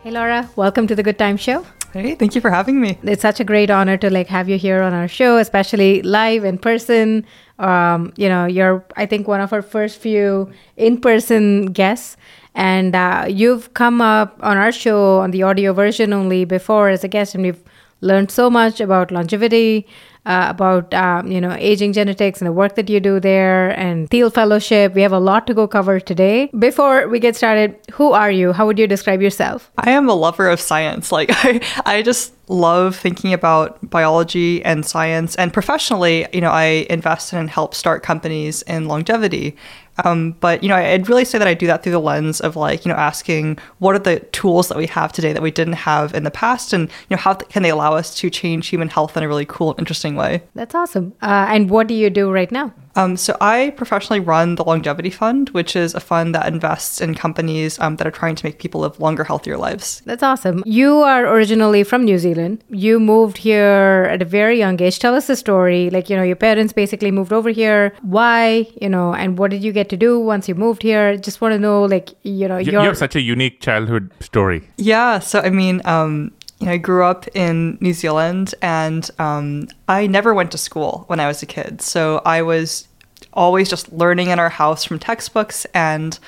Hey Laura, welcome to the Good Time Show. Hey, thank you for having me. It's such a great honor to like have you here on our show, especially live in person. Um, you know, you're I think one of our first few in-person guests, and uh, you've come up on our show on the audio version only before as a guest, and we've learned so much about longevity, uh, about um, you know aging genetics and the work that you do there, and Thiel Fellowship. We have a lot to go cover today. Before we get started, who are you? How would you describe yourself? I am a lover of science. Like I, I just love thinking about biology and science. And professionally, you know, I invest in and help start companies in longevity. Um, but you know, I'd really say that I do that through the lens of like you know asking what are the tools that we have today that we didn't have in the past, and you know how th- can they allow us to change human health in a really cool, interesting way. That's awesome. Uh, and what do you do right now? Um, so I professionally run the Longevity Fund, which is a fund that invests in companies um, that are trying to make people live longer, healthier lives. That's awesome. You are originally from New Zealand. You moved here at a very young age. Tell us the story. Like, you know, your parents basically moved over here. Why, you know, and what did you get to do once you moved here? Just want to know, like, you know, You, your. you have such a unique childhood story. Yeah, so I mean, um, you know, I grew up in New Zealand, and um, I never went to school when I was a kid. So I was always just learning in our house from textbooks and.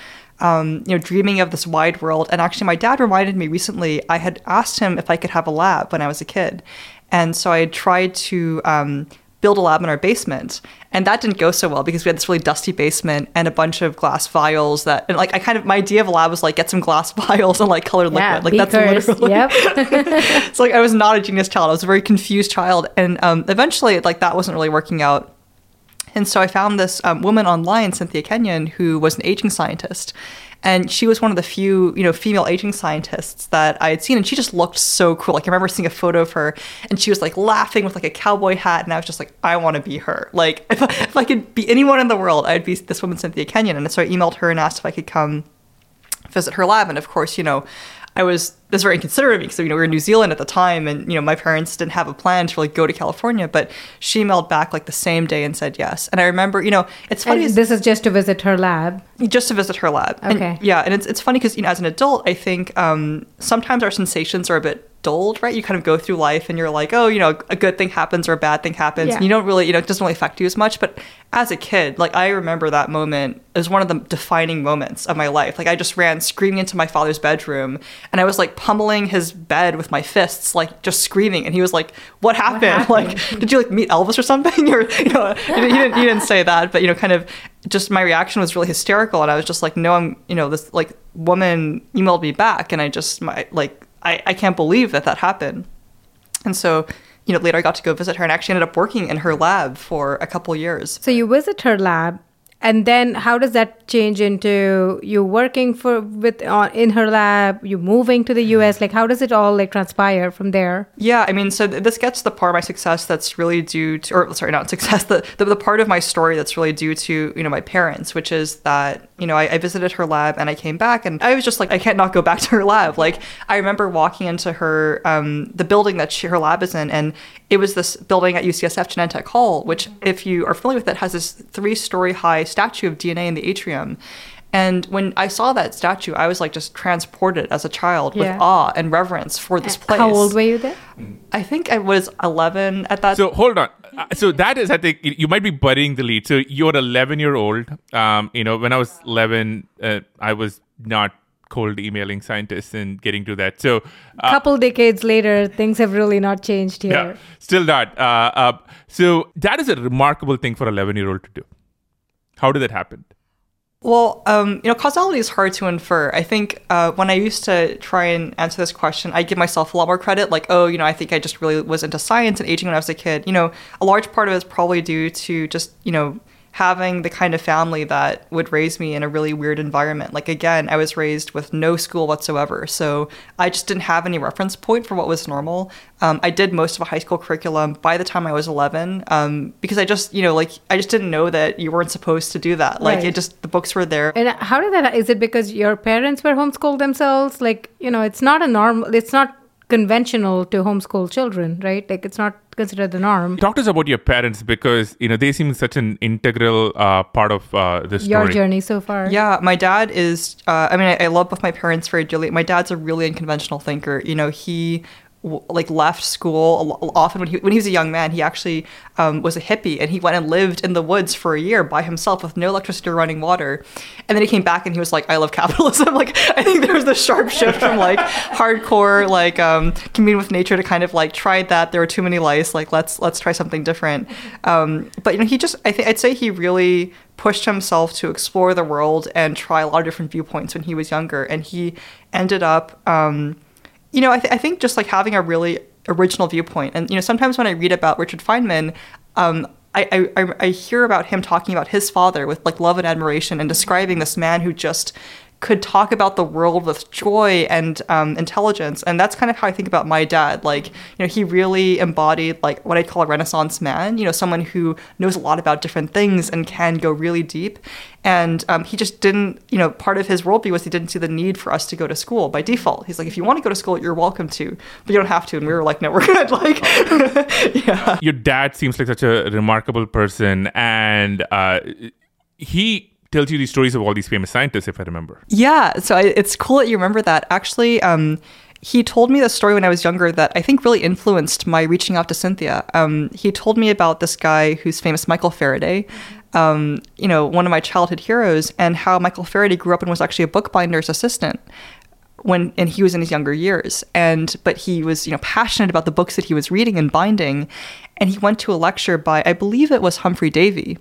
Um, you know, dreaming of this wide world. And actually, my dad reminded me recently. I had asked him if I could have a lab when I was a kid, and so I tried to um, build a lab in our basement, and that didn't go so well because we had this really dusty basement and a bunch of glass vials. That and like I kind of my idea of a lab was like get some glass vials and like colored yeah, liquid. Like that's literally Yep. it's like I was not a genius child. I was a very confused child, and um, eventually, like that wasn't really working out. And so I found this um, woman online, Cynthia Kenyon, who was an aging scientist, and she was one of the few, you know, female aging scientists that I had seen, and she just looked so cool. Like I remember seeing a photo of her, and she was like laughing with like a cowboy hat, and I was just like, I want to be her. Like if I, if I could be anyone in the world, I'd be this woman, Cynthia Kenyon. And so I emailed her and asked if I could come visit her lab, and of course, you know. I was this very inconsiderate of me because you know we were in New Zealand at the time, and you know my parents didn't have a plan to really go to California. But she emailed back like the same day and said yes. And I remember, you know, it's funny And this is just to visit her lab. just to visit her lab. And, Okay. yeah, and it's it's funny because you know as an adult, I think um, sometimes our sensations are a bit dulled, right? You kind of go through life and you're like, oh, you know, a good thing happens or a bad thing happens. Yeah. And you don't really, you know, it doesn't really affect you as much. But as a kid, like I remember that moment as one of the defining moments of my life. Like I just ran screaming into my father's bedroom and I was like pummeling his bed with my fists, like just screaming. And he was like, "What happened? happened? Like, did you like meet Elvis or something?" or you know, he didn't, he didn't say that, but you know, kind of just my reaction was really hysterical, and I was just like, "No, I'm," you know, this like woman emailed me back, and I just my like I I can't believe that that happened. And so, you know, later I got to go visit her and actually ended up working in her lab for a couple years. So you visit her lab, and then how does that change into you working for with uh, in her lab, you moving to the U.S. Like how does it all like transpire from there? Yeah, I mean, so th- this gets the part of my success that's really due to, or sorry, not success, the, the, the part of my story that's really due to, you know, my parents, which is that, you know, I, I visited her lab and I came back and I was just like, I can't not go back to her lab. Like, I remember walking into her, um, the building that she, her lab is in, and it was this building at UCSF, Genentech Hall, which, if you are familiar with it, has this three story high statue of DNA in the atrium. And when I saw that statue, I was like just transported as a child with awe and reverence for this place. How old were you then? I think I was 11 at that. So hold on. Uh, So that is, I think, you might be burying the lead. So you're 11 year old. Um, you know, when I was 11, uh, I was not cold emailing scientists and getting to that. So uh, couple decades later, things have really not changed here. yeah, still not. Uh, uh, so that is a remarkable thing for 11 year old to do. How did that happen? well, um, you know, causality is hard to infer. I think uh, when I used to try and answer this question, I give myself a lot more credit. Like, oh, you know, I think I just really was into science and aging when I was a kid. You know, a large part of it is probably due to just, you know, having the kind of family that would raise me in a really weird environment. Like again, I was raised with no school whatsoever, so I just didn't have any reference point for what was normal. Um, I did most of a high school curriculum by the time I was 11 um, because I just, you know, like I just didn't know that you weren't supposed to do that. Like Right. it just the books were there. And how did that? Is it because your parents were homeschooled themselves? Like you know, it's not a normal. It's not conventional to homeschool children, right? Like it's not considered the norm. Talk to us about your parents because you know they seem such an integral uh, part of uh, this Your story. journey so far. Yeah, my dad is. Uh, I mean, I, I love both my parents very dearly. My dad's a really unconventional thinker. You know, he w- like left school often when he when he was a young man. He actually um, was a hippie and he went and lived in the woods for a year by himself with no electricity or running water. And then he came back and he was like, "I love capitalism." like I think there was the sharp shift from like hardcore like um, commune with nature to kind of like tried that. There were too many lice. Like let's let's try something different. Um, but you know, he just I think I'd say he really pushed himself to explore the world and try a lot of different viewpoints when he was younger. And he ended up, um, you know, I, th- I think just like having a really original viewpoint. And, you know, sometimes when I read about Richard Feynman, um, I, I, I- I hear about him talking about his father with like love and admiration and describing this man who just could talk about the world with joy and um, intelligence. And that's kind of how i think about my dad. Like you know he really embodied like what i call a renaissance man you know someone who knows a lot about different things and can go really deep. And um, he just didn't you know part of his worldview was he didn't see the need for us to go to school by default. He's like if you want to go to school you're welcome to but you don't have to. And we were like no we're good. Like yeah. Your dad seems like such a remarkable person, and uh, he tells you these stories of all these famous scientists, if I remember. Yeah, so I, it's cool that you remember that. Actually, um, he told me the story when I was younger that I think really influenced my reaching out to Cynthia. Um, he told me about this guy who's famous, Michael Faraday. Um, you know, one of my childhood heroes, and how Michael Faraday grew up and was actually a bookbinder's assistant when and he was in his younger years and but he was you know passionate about the books that he was reading and binding and he went to a lecture by i believe it was humphry davy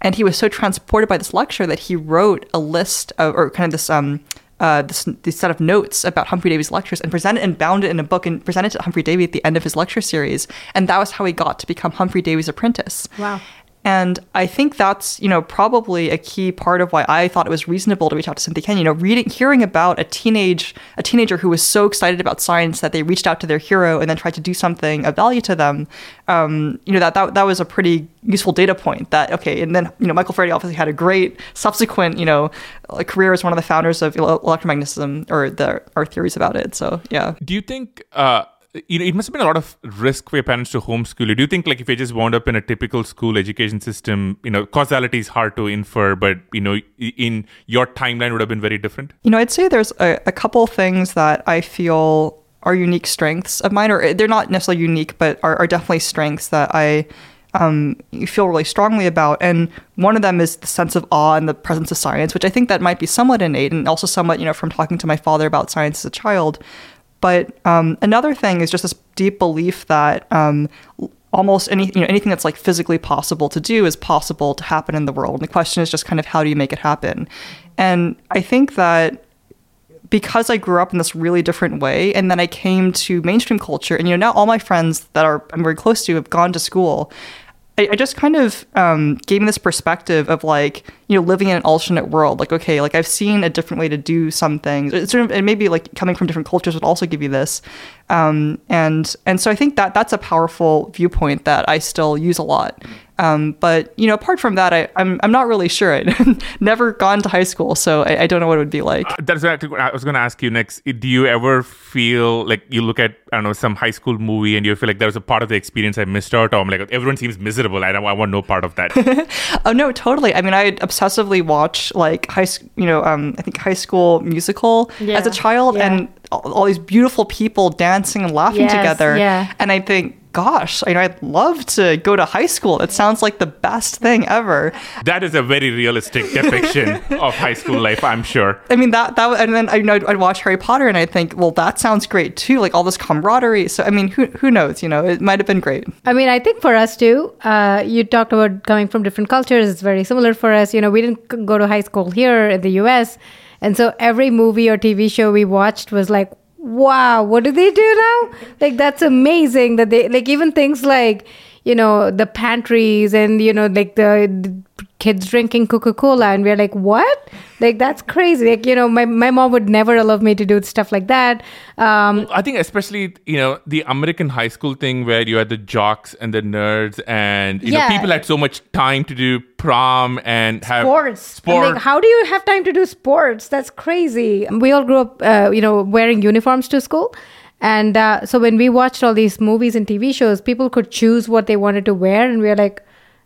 and he was so transported by this lecture that he wrote a list of or kind of this um uh, this, this set of notes about Humphry Davy's lectures and presented and bound it in a book and presented it to Humphry Davy at the end of his lecture series. And that was how he got to become Humphry Davy's apprentice. Wow. And I think that's, you know, probably a key part of why I thought it was reasonable to reach out to Cynthia Kenyon. You know, reading, hearing about a teenage, a teenager who was so excited about science that they reached out to their hero and then tried to do something of value to them. Um, you know, that, that that was a pretty useful data point. That okay, and then you know, Michael Faraday obviously had a great subsequent, you know, uh, career as one of the founders of electromagnetism or the our theories about it. So yeah. Do you think uh, you know it must have been a lot of risk for your parents to homeschool you? Do you think like if you just wound up in a typical school education system, you know, causality is hard to infer, but you know, in your timeline would have been very different? You know, I'd say there's a, a couple things that I feel are unique strengths of mine, or they're not necessarily unique, but are, are definitely strengths that I um, feel really strongly about. And one of them is the sense of awe and the presence of science, which I think that might be somewhat innate, and also somewhat, you know, from talking to my father about science as a child. But um, another thing is just this deep belief that um, almost any you know anything that's like physically possible to do is possible to happen in the world. And the question is just kind of how do you make it happen? And I think that because I grew up in this really different way, and then I came to mainstream culture, and you know now all my friends that are I'm very close to have gone to school. I, I just kind of um, gave me this perspective of like you know living in an alternate world. Like okay, like I've seen a different way to do some things. It's sort of and maybe like coming from different cultures would also give you this. Um, and and so I think that that's a powerful viewpoint that I still use a lot. Um, but you know, apart from that, I, I'm I'm not really sure. I've never gone to high school, so I, I don't know what it would be like. That's actually what I was going to ask you next. Do you ever feel like you look at I don't know some high school movie and you feel like there was a part of the experience I missed out, or I'm like everyone seems miserable. I don't, I want no part of that. Oh no, totally. I mean, I obsessively watch like high, you know, um, I think High School Musical Yeah, as a child, yeah. and all, all these beautiful people dancing and laughing Yes, together. yeah. And I think, gosh, you know, I'd love to go to high school. It sounds like the best thing ever. that is a very realistic depiction of high school life, I'm sure. I mean, that that, and then I know I'd, I'd watch Harry Potter, and I think, well, that sounds great too. Like all this camaraderie. So I mean, who who knows? You know, it might have been great. I mean, I think for us too, uh, you talked about coming from different cultures. It's very similar for us. You know, we didn't go to high school here in the US. And so every movie or TV show we watched was like, wow, what do they do now? Like, that's amazing that they, like, even things like, you know, the pantries and, you know, like the, the kids drinking Coca Cola. And we're like, what? Like, that's crazy. Like, you know, my, my mom would never allow me to do stuff like that. Um, I think especially you know the American high school thing where you had the jocks and the nerds and you Yeah. know people had so much time to do prom and have sports. I'm like, how do you have time to do sports? That's crazy. We all grew up, uh, you know, wearing uniforms to school. And uh, so when we watched all these movies and TV shows, people could choose what they wanted to wear, and we are like,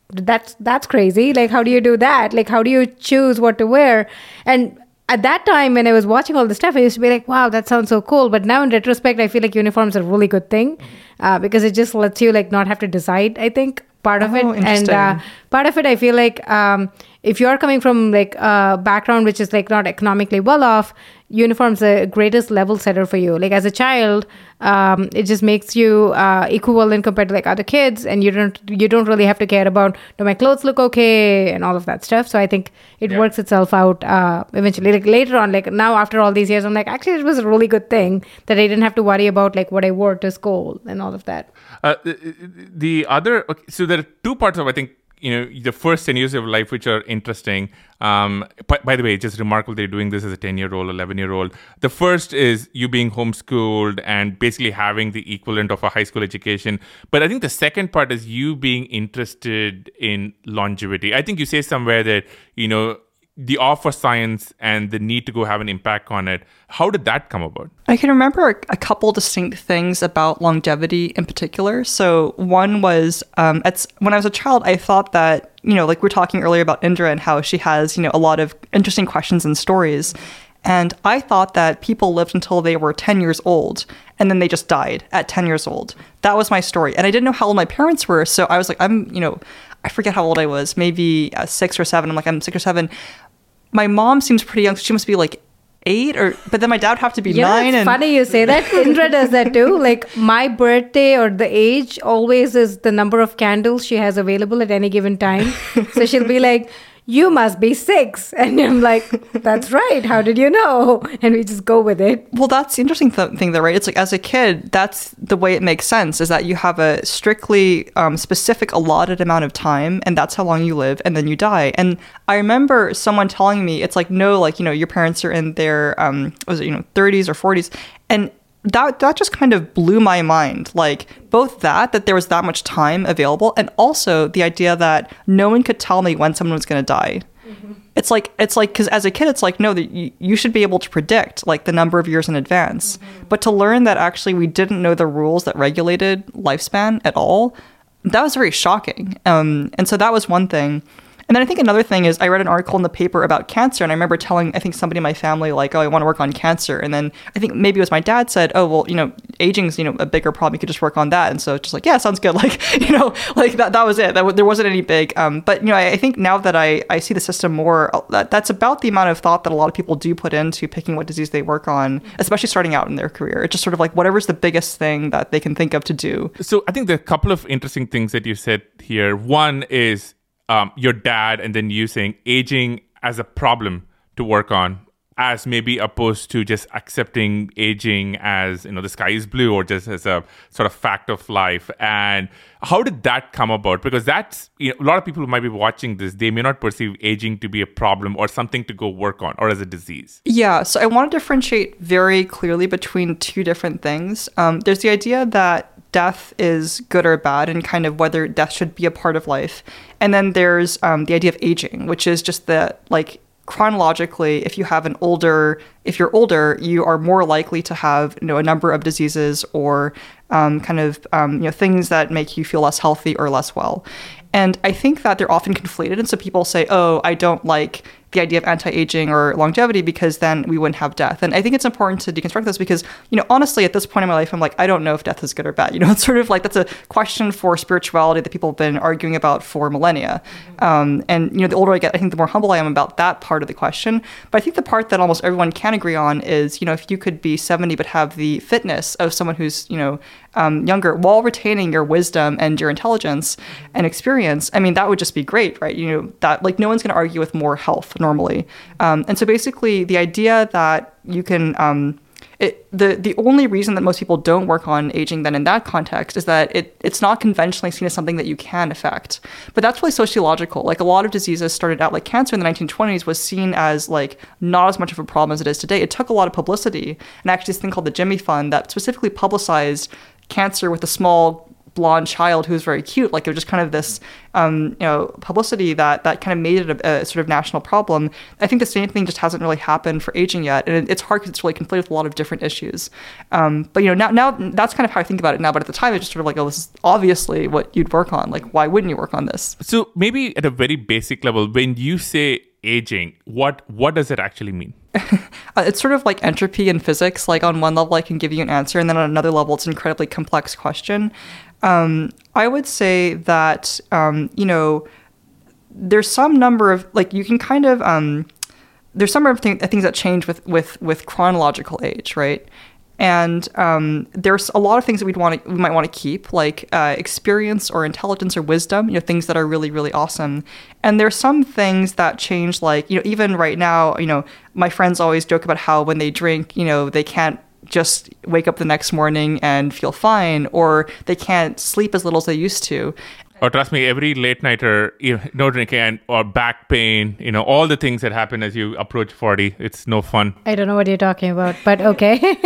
that's that's crazy. Like, how do you do that? Like, how do you choose what to wear? And at that time when I was watching all this stuff, I used to be like, wow, that sounds so cool. But now in retrospect, I feel like uniforms are a really good thing uh, because it just lets you like not have to decide, I think, part of Oh, it. And uh, part of it, I feel like um, if you're coming from like a background which is like not economically well off, uniforms the greatest level setter for you. Like as a child, um, it just makes you uh, equivalent compared to like other kids, and you don't you don't really have to care about do my clothes look okay and all of that stuff. So I think it Yeah. works itself out uh, eventually. Like later on, like now after all these years, I'm like actually it was a really good thing that I didn't have to worry about like what I wore to school and all of that. Uh, the, the other, okay, so there are two parts of I think you know the first ten years of life which are interesting. Um, by, by the way, it's just remarkable they're doing this as a ten year old, eleven year old. The first is you being homeschooled and basically having the equivalent of a high school education. But I think the second part is you being interested in longevity. I think you say somewhere that you know the awe for science and the need to go have an impact on it. How did that come about? I can remember a, couple distinct things about longevity in particular. So one was um, at, when I was a child, I thought that you know, like we are talking earlier about Indra and how she has you know a lot of interesting questions and stories. And I thought that people lived until they were 10 years old and then they just died at 10 years old. That was my story. And I didn't know how old my parents were. So I was like, I'm, you know, I forget how old I was, maybe uh, six or seven. I'm like, I'm six or seven. My mom seems pretty young. So she must be like eight or, but then my dad would have to be nine. it's and funny you say that. Indra does that too. Like my birthday or the age always is the number of candles she has available at any given time. so she'll be like, "You must be six. and I'm like, "That's right. How did you know?" And we just go with it. Well, that's the interesting th- thing, though, right? It's like as a kid, that's the way it makes sense is that you have a strictly um, specific allotted amount of time, and that's how long you live, and then you die. And I remember someone telling me, it's like, no, like, you know, your parents are in their, um, was it, you know, 30s or 40s. And that that just kind of blew my mind like both that that there was that much time available and also the idea that no one could tell me when someone was going to die it's like it's like because as a kid it's like no that you, you should be able to predict like the number of years in advance. But to learn that actually we didn't know the rules that regulated lifespan at all that was very shocking. Um, and so that was one thing and then I think another thing is I read an article in the paper about cancer, and I remember telling I think somebody in my family like, "Oh, I want to work on cancer." And then I think maybe it was my dad said, "Oh, well, you know, aging's you know a bigger problem. You could just work on that." And so it's just like, yeah, sounds good. Like you know, like that that was it. That there wasn't any big. Um, but you know, I, I think now that I I see the system more, uh, that that's about the amount of thought that a lot of people do put into picking what disease they work on, especially starting out in their career. It's just sort of like whatever's the biggest thing that they can think of to do. So I think there are a couple of interesting things that you said here. One is um, your dad, and then you saying aging as a problem to work on, as maybe opposed to just accepting aging as you know the sky is blue or just as a sort of fact of life. And how did that come about? Because that's you know, a lot of people who might be watching this, they may not perceive aging to be a problem or something to go work on or as a disease. Yeah, so I want to differentiate very clearly between two different things. Um, there's the idea that death is good or bad and kind of whether death should be a part of life. And then there's um, the idea of aging, which is just that, like, chronologically, if you have an older, if you're older, you are more likely to have, you know, a number of diseases or um, kind of, um, you know, things that make you feel less healthy or less well. And I think that they're often conflated. And so people say, oh, I don't like the idea of anti-aging or longevity because then we wouldn't have death. And I think it's important to deconstruct this because, you know, honestly, at this point in my life, I'm like, I don't know if death is good or bad. You know, it's sort of like that's a question for spirituality that people have been arguing about for millennia. Um, and, you know, the older I get, I think the more humble I am about that part of the question. But I think the part that almost everyone can agree on is, you know, if you could be 70 but have the fitness of someone who's, you know, um, younger while retaining your wisdom and your intelligence and experience, I mean, that would just be great, right? You know, that like no one's going to argue with more health normally. Um, and so basically, the idea that you can, um, it, the the only reason that most people don't work on aging then in that context is that it it's not conventionally seen as something that you can affect. But that's really sociological. Like a lot of diseases started out like cancer in the 1920s was seen as like not as much of a problem as it is today. It took a lot of publicity and actually this thing called the Jimmy Fund that specifically publicized cancer with a small blonde child who was very cute. Like it was just kind of this, um, you know, publicity that that kind of made it a, a, sort of national problem. I think the same thing just hasn't really happened for aging yet, and it, it's hard because it's really conflated with a lot of different issues. Um, but you know, now now that's kind of how I think about it now. But at the time, it's just sort of like, oh, this is obviously what you'd work on. Like, why wouldn't you work on this? So maybe at a very basic level, when you say aging, what what does it actually mean? Uh, it's sort of like entropy in physics. Like on one level, I can give you an answer, and then on another level, it's an incredibly complex question. Um, I would say that um, you know there's some number of like you can kind of um, there's some number of th- things that change with with with chronological age, right? And um, there's a lot of things that we'd want to, we might want to keep, like uh, experience or intelligence or wisdom, you know, things that are really, really awesome. And there's some things that change, like, you know, even right now, you know, my friends always joke about how when they drink, you know, they can't just wake up the next morning and feel fine, or they can't sleep as little as they used to. Or trust me, every late nighter, you know, no drinking and or back pain, you know, all the things that happen as you approach forty, it's no fun. I don't know what you're talking about, but okay.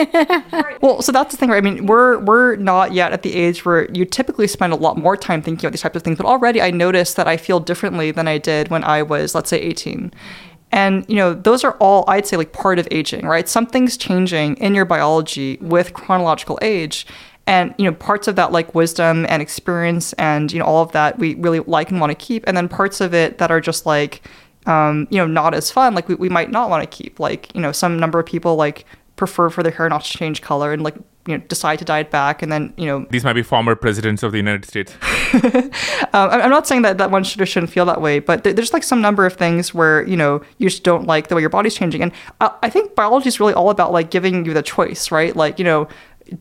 well, so that's the thing, right? I mean, we're we're not yet at the age where you typically spend a lot more time thinking about these types of things, but already I noticed that I feel differently than I did when I was, let's say, eighteen. And, you know, those are all, I'd say, like part of aging, right? Something's changing in your biology with chronological age. And, you know, parts of that, like wisdom and experience and, you know, all of that we really like and want to keep. And then parts of it that are just like, um, you know, not as fun, like we, we might not want to keep. Like, you know, some number of people like prefer for their hair not to change color and like you know decide to dye it back and then you know these might be former presidents of the united states um, i'm not saying that that one should shouldn't feel that way but there's like some number of things where you know you just don't like the way your body's changing and uh, i think biology is really all about like giving you the choice right like you know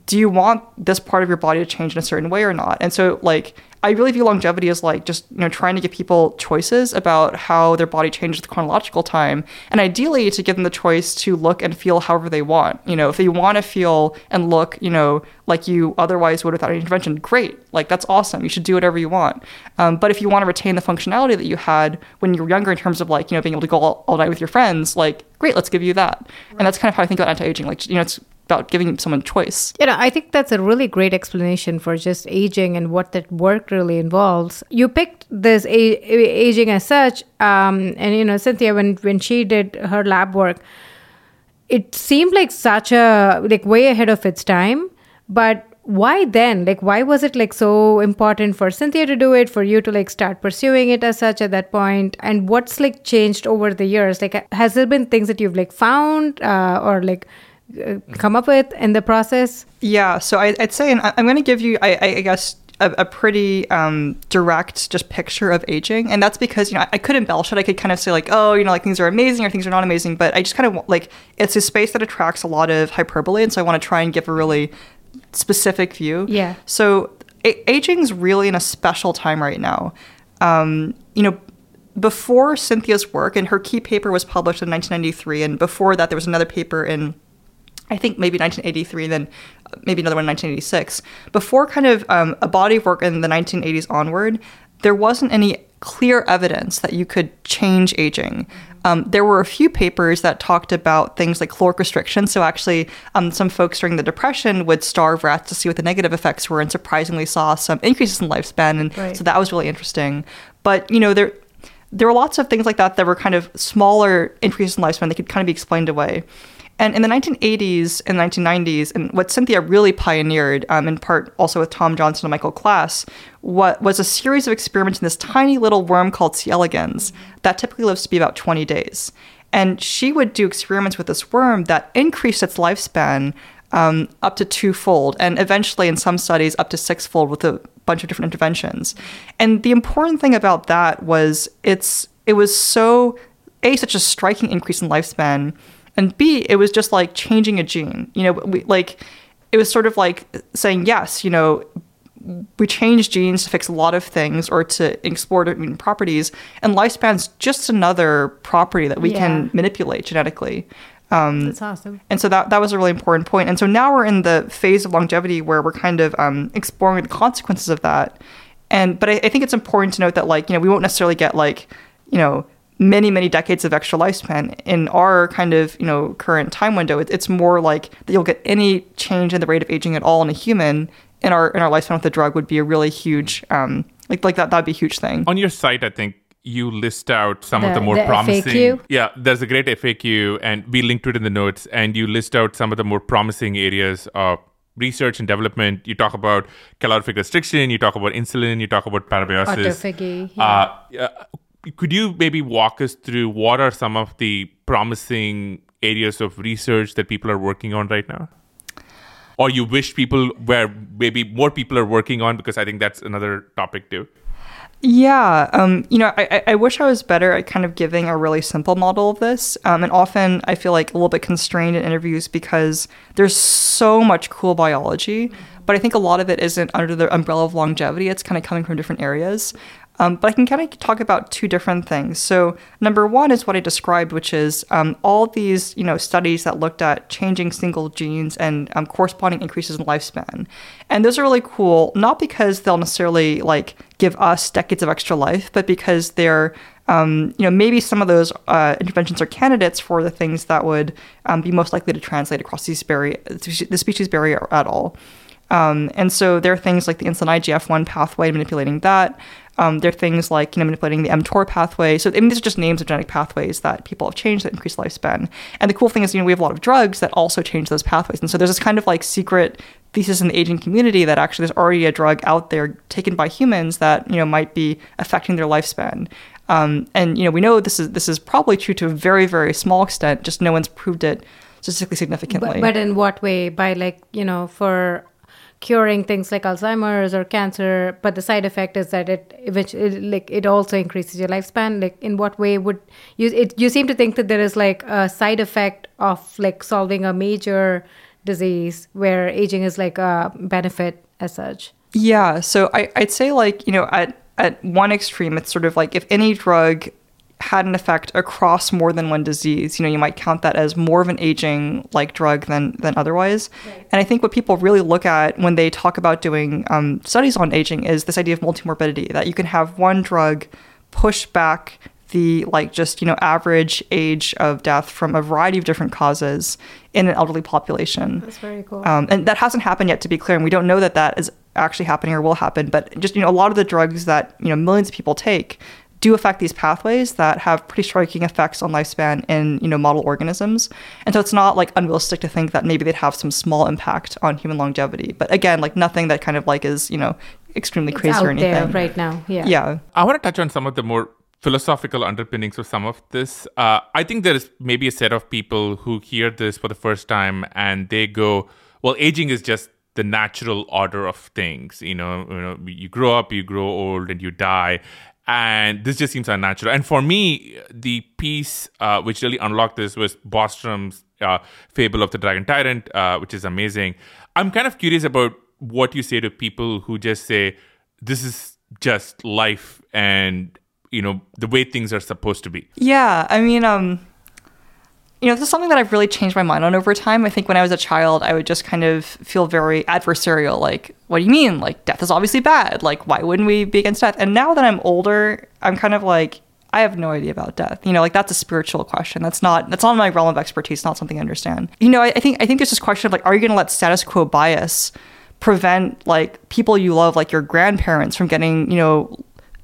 do you want this part of your body to change in a certain way or not and so like I really view longevity as like just you know trying to give people choices about how their body changes with chronological time, and ideally to give them the choice to look and feel however they want. You know, if they want to feel and look, you know, like you otherwise would without any intervention, great. Like that's awesome. You should do whatever you want. Um, but if you want to retain the functionality that you had when you were younger, in terms of like you know being able to go all, all night with your friends, like great, let's give you that. Right. And that's kind of how I think about anti-aging. Like you know, it's about giving someone choice. You know, I think that's a really great explanation for just aging and what that work really involves. You picked this a- aging as such, um, and you know, Cynthia, when when she did her lab work, it seemed like such a like way ahead of its time, but why then? Like why was it like so important for cynthia to do it for you to like start pursuing it as such at that point? And what's like changed over the years? Like has there been things that you've like found uh, or like uh, come up with in the process? Yeah, so I, would say, and I'm going to give you, I, I guess, a, a pretty um, direct just picture of aging, and that's because you know I, I could embellish it. I could kind of say like, oh, you know, like things are amazing or things are not amazing, but I just kind of like it's a space that attracts a lot of hyperbole, and so I want to try and give a really specific view. Yeah. So a- aging's really in a special time right now. Um, you know, before Cynthia's work, and her key paper was published in 1993, and before that there was another paper in I think maybe 1983, then maybe another one in 1986. Before kind of um, a body of work in the 1980s onward, there wasn't any clear evidence that you could change aging. Um, there were a few papers that talked about things like caloric restriction. So actually, um, some folks during the Depression would starve rats to see what the negative effects were, and surprisingly saw some increases in lifespan. And right. so that was really interesting. But you know, there there were lots of things like that that were kind of smaller increases in lifespan that could kind of be explained away. And in the 1980s and 1990s, and what Cynthia really pioneered, um, in part also with Tom Johnson and Michael Klass, what was a series of experiments in this tiny little worm called C. elegans that typically lives to be about 20 days. And she would do experiments with this worm that increased its lifespan um, up to twofold, and eventually, in some studies, up to sixfold with a bunch of different interventions. And the important thing about that was it's it was so a such a striking increase in lifespan and B, it was just like changing a gene. You know, we like it was sort of like saying yes, you know, we change genes to fix a lot of things or to explore different properties, and lifespan's just another property that we yeah. can manipulate genetically. Um, That's awesome. And so that that was a really important point. And so now we're in the phase of longevity where we're kind of um, exploring the consequences of that. And but I, I think it's important to note that like you know we won't necessarily get like you know many many decades of extra lifespan in our kind of you know current time window it, it's more like that you'll get any change in the rate of aging at all in a human in our in our lifespan with the drug would be a really huge um, like like that that'd be a huge thing. On your site, I think you list out some of The- the more the promising. FAQ? Yeah, there's a great FAQ, and we linked to it in the notes. And you list out some of the more promising areas of research and development. You talk about calorific restriction. You talk about insulin. You talk about parabiosis. Autophagy. yeah. Uh, yeah, could you maybe walk us through what are some of the promising areas of research that people are working on right now? Or you wish people where maybe more people are working on because I think that's another topic too. Yeah, um, you know, I, I- wish I was better at kind of giving a really simple model of this. Um, and often I feel like a little bit constrained in interviews because there's so much cool biology, but I think a lot of it isn't under the umbrella of longevity. It's kind of coming from different areas. Um, but I can kind of talk about two different things. So number one is what I described, which is um, all these you know studies that looked at changing single genes and um, corresponding increases in lifespan, and those are really cool. Not because they'll necessarily like give us decades of extra life, but because they're um, you know maybe some of those uh, interventions are candidates for the things that would um, be most likely to translate across these the species barrier at all. Um, and so there are things like the insulin IGF-1 pathway, manipulating that. Um, there are things like you know manipulating the mTOR pathway. So I mean, these are just names of genetic pathways that people have changed that increase lifespan. And the cool thing is, you know, we have a lot of drugs that also change those pathways. And so there's this kind of like secret thesis in the aging community that actually there's already a drug out there taken by humans that you know might be affecting their lifespan. Um, and you know we know this is this is probably true to a very very small extent. Just no one's proved it statistically significantly. But, but in what way? By like, you know, for curing things like Alzheimer's or cancer, but the side effect is that it eventually like it also increases your lifespan. Like in what way would you it you seem to think that there is like a side effect of like solving a major disease where aging is like a benefit as such. Yeah, so I, I'd say like you know at at one extreme, it's sort of like if any drug had an effect across more than one disease, you know, you might count that as more of an aging like drug than than otherwise. And I think what people really look at when they talk about doing um, studies on aging is this idea of multimorbidity that you can have one drug push back the like just you know average age of death from a variety of different causes in an elderly population. That's very cool. Um, and that hasn't happened yet, to be clear. And we don't know that that is actually happening or will happen. But just you know, a lot of the drugs that you know millions of people take do affect these pathways that have pretty striking effects on lifespan in you know model organisms. And so it's not like unrealistic to think that maybe they'd have some small impact on human longevity. But again, like nothing that kind of like is you know extremely It's crazy or out anything. there right now. Yeah. Yeah. I want to touch on some of the more philosophical underpinnings of some of this. Uh, I think there is maybe a set of people who hear this for the first time and they go, "Well, aging is just the natural order of things. You know, you know, you grow up, you grow old, and you die." And this just seems unnatural. And for me, the piece uh, which really unlocked this was Bostrom's uh, Fable of the Dragon Tyrant, uh, which is amazing. I'm kind of curious about what you say to people who just say, this is just life and you know the way things are supposed to be Yeah, I mean, um, you know, this is something that I've really changed my mind on over time. I think when I was a child, I would just kind of feel very adversarial. Like, what do you mean? Like, death is obviously bad. Like, why wouldn't we be against death? And now that I'm older, I'm kind of like, I have no idea about death. You know, like that's a spiritual question. That's not that's not my realm of expertise. Not something I understand. You know, I, I think I think there's this question of like, are you going to let status quo bias prevent like people you love, like your grandparents, from getting you know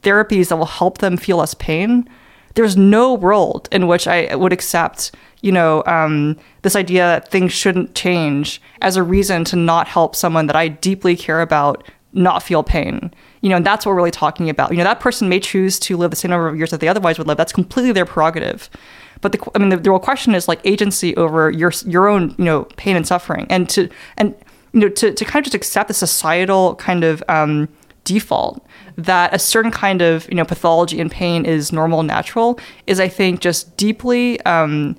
therapies that will help them feel less pain? There's no world in which I would accept you know um, this idea that things shouldn't change as a reason to not help someone that I deeply care about not feel pain. You know, and that's what we're really talking about. You know, that person may choose to live the same number of years that they otherwise would live. That's completely their prerogative. But the, I mean, the, the real question is like agency over your your own, you know, pain and suffering, and to and you know to to kind of just accept the societal kind of um, default that a certain kind of you know pathology and pain is normal and natural is, I think, just deeply. Um,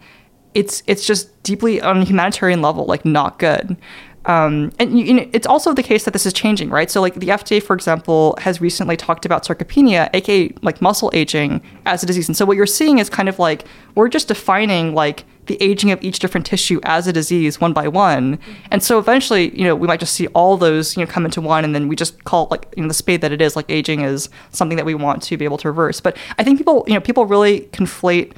it's it's just deeply on a humanitarian level like not good. Um, and you, know, it's also the case that this is changing, right? So, like the FDA, for example, has recently talked about sarcopenia, aka like muscle aging, as a disease. And so, what you're seeing is kind of like we're just defining like the aging of each different tissue as a disease one by one. And so, eventually, you know, we might just see all those you know come into one, and then we just call it like you know the spade that it is. Like aging is something that we want to be able to reverse. But I think people, you know, people really conflate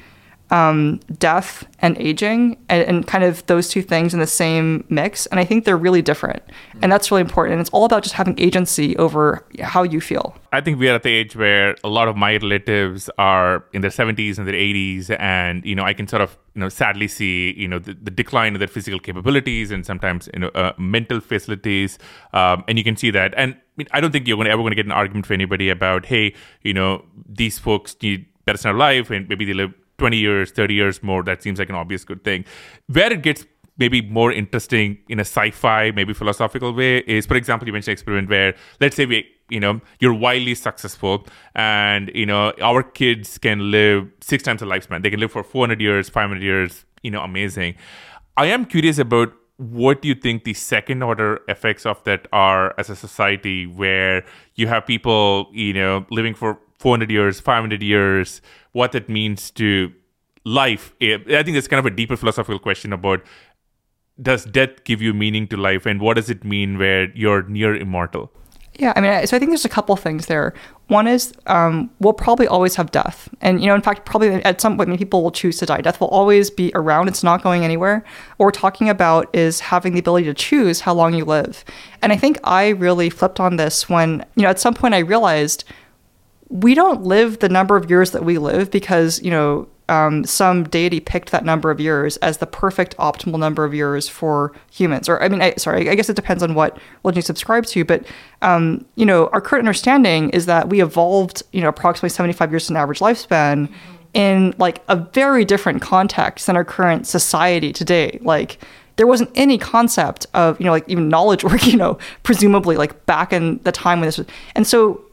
um, death and aging and, and, kind of those two things in the same mix. And I think they're really different. And that's really important. And it's all about just having agency over how you feel. I think we are at the age where a lot of my relatives are in their 70s and their 80s. And, you know, I can sort of, you know, sadly see, you know, the, the decline of their physical capabilities and sometimes, you know, uh, mental facilities. Um, and you can see that. And I, mean, I don't think you're gonna, ever going to get an argument for anybody about, hey, you know, these folks need better standard of life and maybe they live 20 years, 30 years more, that seems like an obvious good thing. Where it gets maybe more interesting in a sci-fi, maybe philosophical way is, for example, you mentioned experiment where let's say we, you know, you're wildly successful and, you know, our kids can live six times the lifespan. They can live for 400 years, 500 years, you know, amazing. I am curious about what do you think the second order effects of that are as a society where you have people, you know, living for 400 years, 500 years, what that means to life. I think it's kind of a deeper philosophical question about does death give you meaning to life and what does it mean where you're near immortal? Yeah, I mean, so I think there's a couple things there. One is um, we'll probably always have death, and you know, in fact, probably at some point, people will choose to die. Death will always be around; it's not going anywhere. What we're talking about is having the ability to choose how long you live. And I think I really flipped on this when you know, at some point, I realized we don't live the number of years that we live because, you know, um, some deity picked that number of years as the perfect optimal number of years for humans. Or, I mean, I, sorry, I guess it depends on what religion you subscribe to. But, um, you know, our current understanding is that we evolved, you know, approximately 75 years in average lifespan in like a very different context than our current society today. Like, there wasn't any concept of, you know, like even knowledge work, you know, presumably like back in the time when this was. And so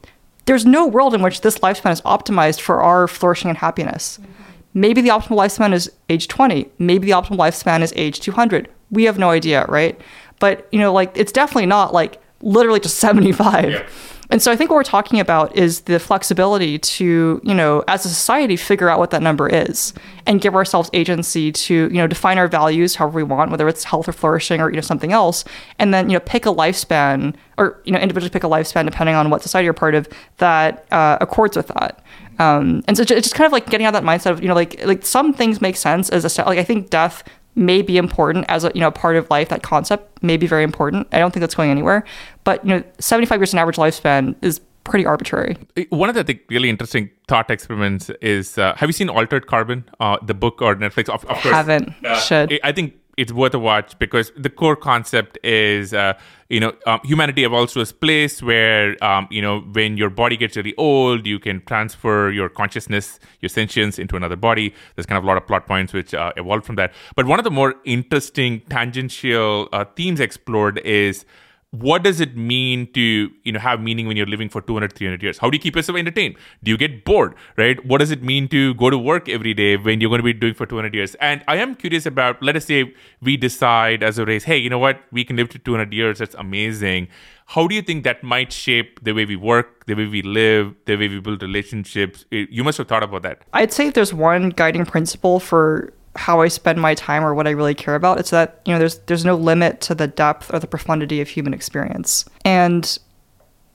there's no world in which this lifespan is optimized for our flourishing and happiness. Mm-hmm. Maybe the optimal lifespan is age 20. Maybe the optimal lifespan is age 200. We have no idea, right? But, you know, like it's definitely not like literally just 75. Yeah. And so I think what we're talking about is the flexibility to, you know, as a society, figure out what that number is and give ourselves agency to, you know, define our values however we want, whether it's health or flourishing or, you know, something else. And then, you know, pick a lifespan or, you know, individually pick a lifespan depending on what society you're part of that uh, accords with that. Um, and so it's just kind of like getting out that mindset of, you know, like, like some things make sense as a, like, I think death may be important as a you know part of life. That concept may be very important. I don't think that's going anywhere. But you know, seventy five years an average lifespan is pretty arbitrary. One of the really interesting thought experiments is: uh, Have you seen Altered Carbon, uh, the book or Netflix? Of, of course, haven't. Uh, Should I think it's worth a watch because the core concept is uh, you know um, humanity evolves to a place where um, you know when your body gets really old you can transfer your consciousness your sentience into another body. There's kind of a lot of plot points which uh, evolved from that. But one of the more interesting tangential uh, themes explored is what does it mean to you know have meaning when you're living for 200 300 years? How do you keep yourself entertained? Do you get bored right? What does it mean to go to work every day when you're going to be doing for 200 years? And i am curious about let us say we decide as a race hey you know what? We can live to 200 years. That's amazing. How do you think that might shape the way we work the way we live the way we build relationships? You must have thought about that. I'd say if there's one guiding principle for how I spend my time or what I really care about. It's that, you know, there's there's no limit to the depth or the profundity of human experience. And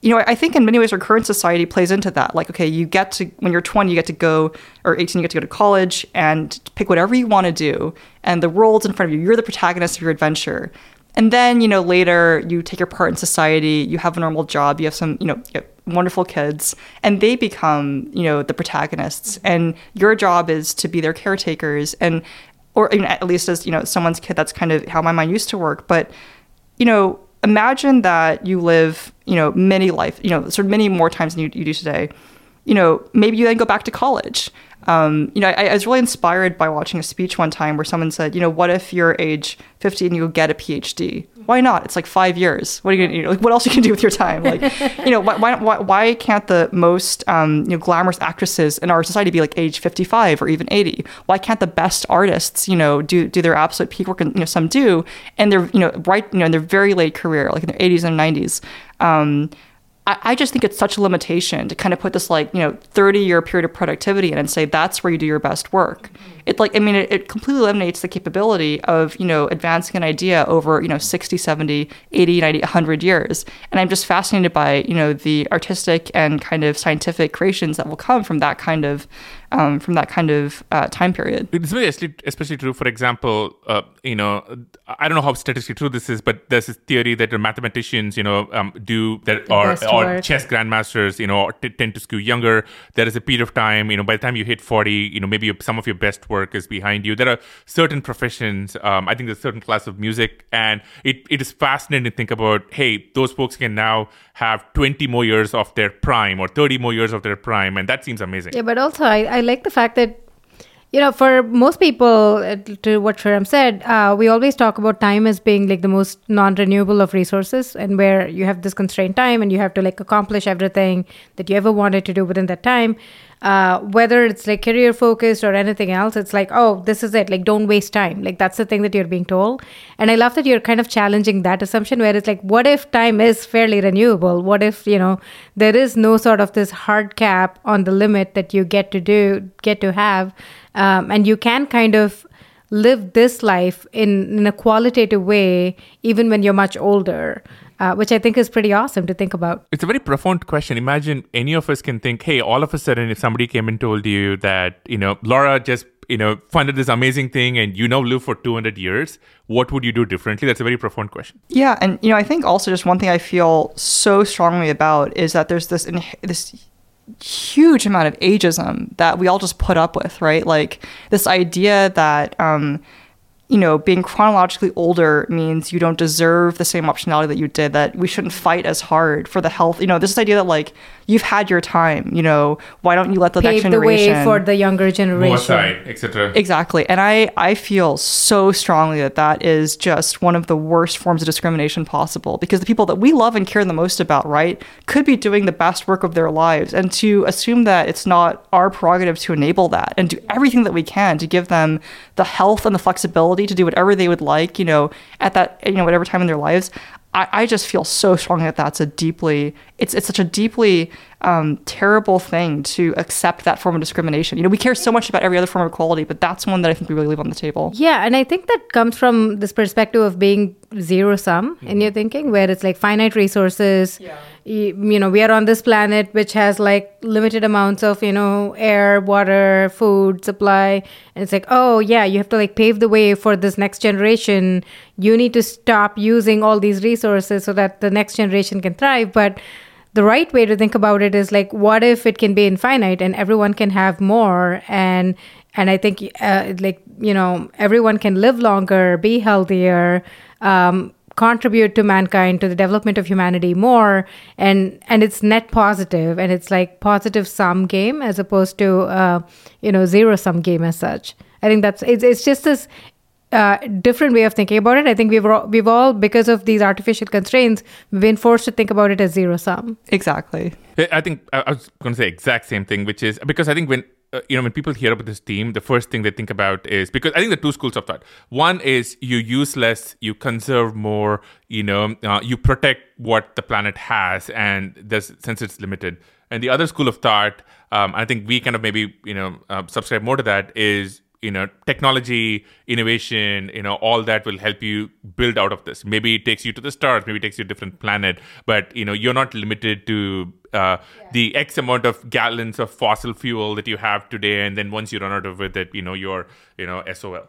you know, I think in many ways our current society plays into that. Like, okay, you get to when you're 20, you get to go or 18, you get to go to college and pick whatever you want to do, and the world's in front of you. You're the protagonist of your adventure. And then, you know, later you take your part in society, you have a normal job, you have some, you know, you wonderful kids, and they become, you know, the protagonists. And your job is to be their caretakers and or you know, at least as, you know, someone's kid, that's kind of how my mind used to work. But, you know, imagine that you live, you know, many life, you know, sort of many more times than you, you do today. You know, maybe you then go back to college um, you know, I, I, was really inspired by watching a speech one time where someone said, you know, what if you're age 50 and you get a PhD? Why not? It's like five years. What are you gonna, you know, like, what else you can do with your time? Like, you know, why, why, why can't the most, um, you know, glamorous actresses in our society be like age 55 or even 80? Why can't the best artists, you know, do, do their absolute peak work? And, you know, some do, and they're, you know, right, you know, in their very late career, like in their 80s and 90s. Um, I, I just think it's such a limitation to kind of put this like, you know, 30 year period of productivity in and say that's where you do your best work. Mm-hmm. It like, I mean, it, it completely eliminates the capability of, you know, advancing an idea over, you know, 60, 70, 80, 90, 100 years. And I'm just fascinated by, you know, the artistic and kind of scientific creations that will come from that kind of um, from that kind of uh, time period. It's very especially, especially true. For example, uh, you know, I don't know how statistically true this is, but there's this theory that mathematicians, you know, um, do that or best or chess grandmasters, you know, t- tend to skew younger. There is a period of time, you know, by the time you hit 40, you know, maybe some of your best work is behind you. There are certain professions. Um, I think there's a certain class of music, and it, it is fascinating to think about. Hey, those folks can now have 20 more years of their prime or 30 more years of their prime, and that seems amazing. Yeah, but also I, I like the fact that you know for most people uh, to what Sriram said, uh, we always talk about time as being like the most non-renewable of resources, and where you have this constrained time and you have to like accomplish everything that you ever wanted to do within that time. Uh, whether it's like career focused or anything else, it's like, oh, this is it. Like, don't waste time. Like, that's the thing that you're being told. And I love that you're kind of challenging that assumption where it's like, what if time is fairly renewable? What if, you know, there is no sort of this hard cap on the limit that you get to do, get to have, um, and you can kind of live this life in, in a qualitative way, even when you're much older, uh, which I think is pretty awesome to think about. It's a very profound question. Imagine any of us can think, hey, all of a sudden, if somebody came and told you that, you know, Laura just, you know, funded this amazing thing and you now live for 200 years, what would you do differently? That's a very profound question. Yeah, and you know, I think also just one thing I feel so strongly about is that there's this in, this huge amount of ageism that we all just put up with, right? Like this idea that um, you know, being chronologically older means you don't deserve the same optionality that you did, that we shouldn't fight as hard for the health. You know, this idea that like you've had your time, you know, why don't you let the next Pave the way for the younger generation. Etc. Exactly. And I, I feel so strongly that that is just one of the worst forms of discrimination possible because the people that we love and care the most about, right, could be doing the best work of their lives. And to assume that it's not our prerogative to enable that and do everything that we can to give them the health and the flexibility to do whatever they would like, you know, at that, you know, whatever time in their lives. I, I just feel so strongly that that's a deeply, it's, it's such a deeply um, terrible thing to accept that form of discrimination. You know, we care so much about every other form of equality, but that's one that I think we really leave on the table. Yeah, and I think that comes from this perspective of being zero sum in your thinking, where it's like finite resources. Yeah. You, you know, we are on this planet which has like limited amounts of, you know, air, water, food supply. And it's like, oh, yeah, you have to like pave the way for this next generation. You need to stop using all these resources so that the next generation can thrive. But the right way to think about it is like what if it can be infinite and everyone can have more? And and i think uh, like you know everyone can live longer be healthier um, contribute to mankind to the development of humanity more. And and it's net positive and it's like positive sum game as opposed to uh, you know zero sum game as such. I think that's it's, it's just this uh, different way of thinking about it. I think we've all, we've all because of these artificial constraints, we've been forced to think about it as zero sum. Exactly. I think I I was going to say exact same thing, which is because I think when uh, you know when people hear about this team, the first thing they think about is because I think the two schools of thought. One is you use less, you conserve more, you know, uh, you protect what the planet has, and this, since it's limited. And the other school of thought, um, I think we kind of maybe you know uh, subscribe more to that is you know technology innovation you know all that will help you build out of this maybe it takes you to the stars maybe it takes you to a different planet but you know you're not limited to uh, the x amount of gallons of fossil fuel that you have today and then once you run out of it that you know you're you know sol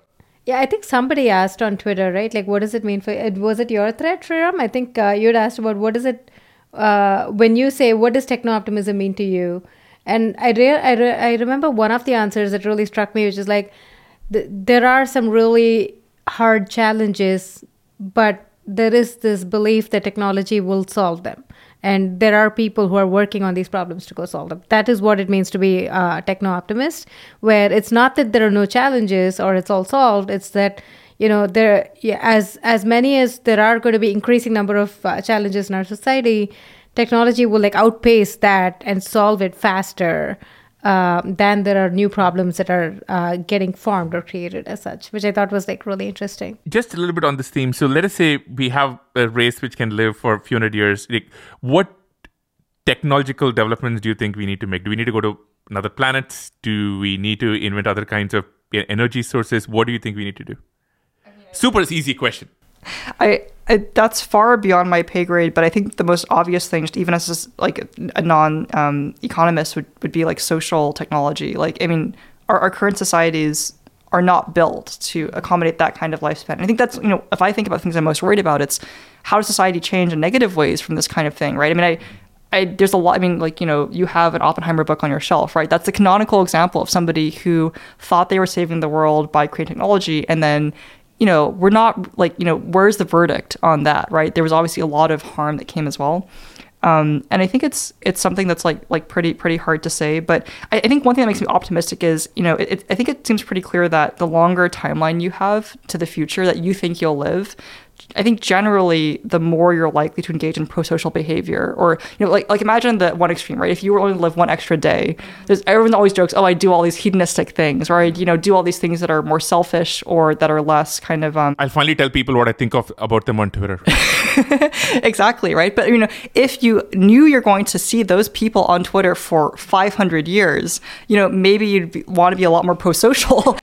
Yeah, I think somebody asked on Twitter, right? Like, what does it mean for? It was it your thread, Sriram? I think uh, you'd asked about what is it uh, when you say what does techno optimism mean to you, and I re- I, re- I remember one of the answers that really struck me, which is like th- there are some really hard challenges, but there is this belief that technology will solve them. And there are people who are working on these problems to go solve them. That is what it means to be a techno optimist, where it's not that there are no challenges or it's all solved. It's that you know there as as many as there are going to be increasing number of uh, challenges in our society, technology will like outpace that and solve it faster uh, than there are new problems that are uh, getting formed or created as such, which I thought was like really interesting. just a little bit on this theme. So let us say we have a race which can live for a few hundred years. Like what technological developments do you think we need to make? Do we need to go to another planets do we need to invent other kinds of energy sources? What do you think we need to do? Super easy question. I I, that's far beyond my pay grade, but I think the most obvious thing, even as just like a non um, economist, would, would be like social technology. Like, I mean, our, our current societies are not built to accommodate that kind of lifespan. And I think that's, you know, if I think about things I'm most worried about, it's how does society change in negative ways from this kind of thing, right? I mean, I, I, there's a lot. I mean, like you know, you have an Oppenheimer book on your shelf, right? That's a canonical example of somebody who thought they were saving the world by creating technology, and then, you know, we're not like you know, where's the verdict on that, right? There was obviously a lot of harm that came as well. Um, and I think it's it's something that's like like pretty pretty hard to say. But I, I think one thing that makes me optimistic is you know it, it, I think it seems pretty clear that the longer timeline you have to the future that you think you'll live, I think generally the more you're likely to engage in pro-social behavior, or you know, like like imagine the one extreme, right? If you were only to live one extra day, there's everyone always jokes, oh, I do all these hedonistic things, or I you know do all these things that are more selfish or that are less kind of. Um, I'll finally tell people what I think of about them on Twitter. exactly right, but you know, if you knew you're going to see those people on Twitter for 500 years, you know, maybe you'd be, want to be a lot more pro-social.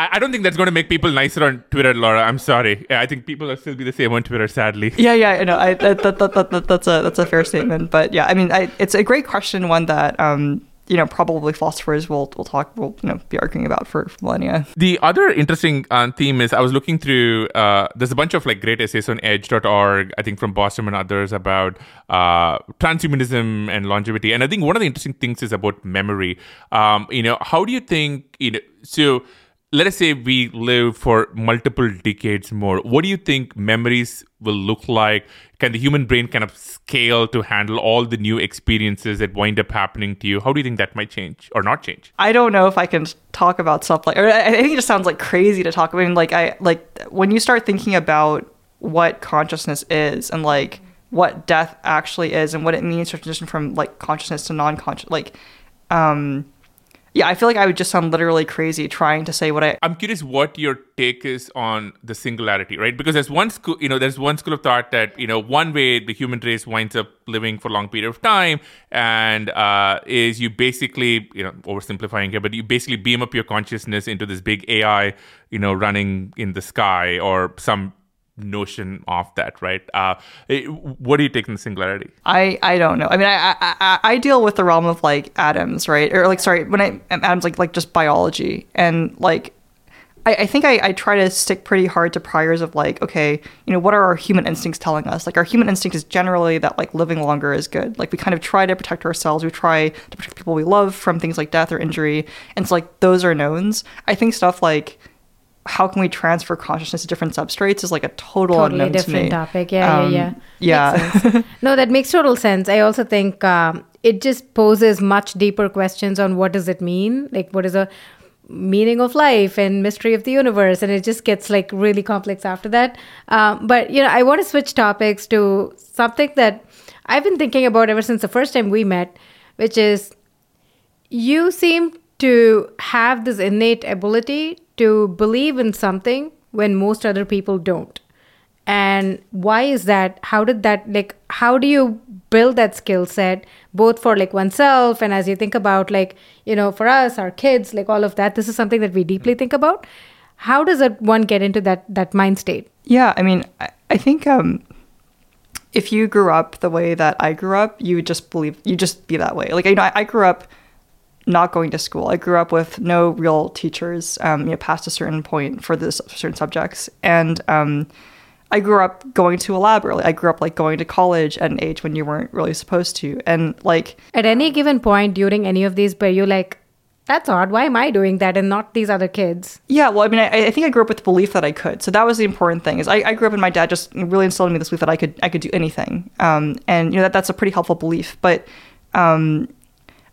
I, I don't think that's going to make people nicer on Twitter, Laura. I'm sorry. Yeah, I think people will still be the same on Twitter, sadly. Yeah, yeah, I know. I, that, that, that, that, that's a that's a fair statement. But yeah, I mean, I, it's a great question, one that um, you know probably philosophers will will talk will you know be arguing about for, for millennia. The other interesting uh, theme is I was looking through. Uh, there's a bunch of like great essays on Edge.org. I think from Bostrom and others about uh, transhumanism and longevity. And I think one of the interesting things is about memory. Um, you know, how do you think? You know, so let us say we live for multiple decades more. What do you think memories will look like? Can the human brain kind of scale to handle all the new experiences that wind up happening to you? How do you think that might change or not change? I don't know if i can talk about stuff like i think it just sounds like crazy to talk. About I mean, like i like when you start thinking about what consciousness is and like what death actually is and what it means to transition from like consciousness to non-conscious like um yeah, I feel like I would just sound literally crazy trying to say what I. I'm curious what your take is on the singularity, right? Because there's one school, you know, there's one school of thought that you know one way the human race winds up living for a long period of time, and uh, is you basically, you know, oversimplifying here, but you basically beam up your consciousness into this big AI, you know, running in the sky or some notion of that, right? Uh, what do you take in the singularity? I, I don't know. I mean, I, I I deal with the realm of like atoms, right? Or like, sorry, when I atoms like like just biology and like. I, I think I, I try to stick pretty hard to priors of like, okay, you know, what are our human instincts telling us? Like, our human instinct is generally that like living longer is good. Like, we kind of try to protect ourselves. We try to protect people we love from things like death or injury. And so, like, those are knowns. I think stuff like how can we transfer consciousness to different substrates is like a total totally different to me. topic. Yeah, Um, yeah, yeah. yeah. no, that makes total sense. I also think um, it just poses much deeper questions on what does it mean, like what is a meaning of life and mystery of the universe, and it just gets like really complex after that. Um, but you know, I want to switch topics to something that I've been thinking about ever since the first time we met, which is you seem to have this innate ability to believe in something when most other people don't. And why is that? How did that like how do you build that skill set both for like oneself and as you think about like you know for us our kids like all of that this is something that we deeply think about. How does it one get into that that mind state? Yeah, I mean, I, I think um, if you grew up the way that I grew up, you would just believe you just be that way. Like you know, I, I grew up not going to school. I grew up with no real teachers, um, you know, past a certain point for this certain subjects, and um, I grew up going to a lab early. I grew up like going to college at an age when you weren't really supposed to, and like at any given point during any of these where you like that's odd why am i doing that and not these other kids Yeah, well, I mean, I, I think I grew up with the belief that I could. So that was the important thing. Is I, I grew up and my dad just really instilled in me this belief that I could I could do anything. Um, and you know that that's a pretty helpful belief. But um,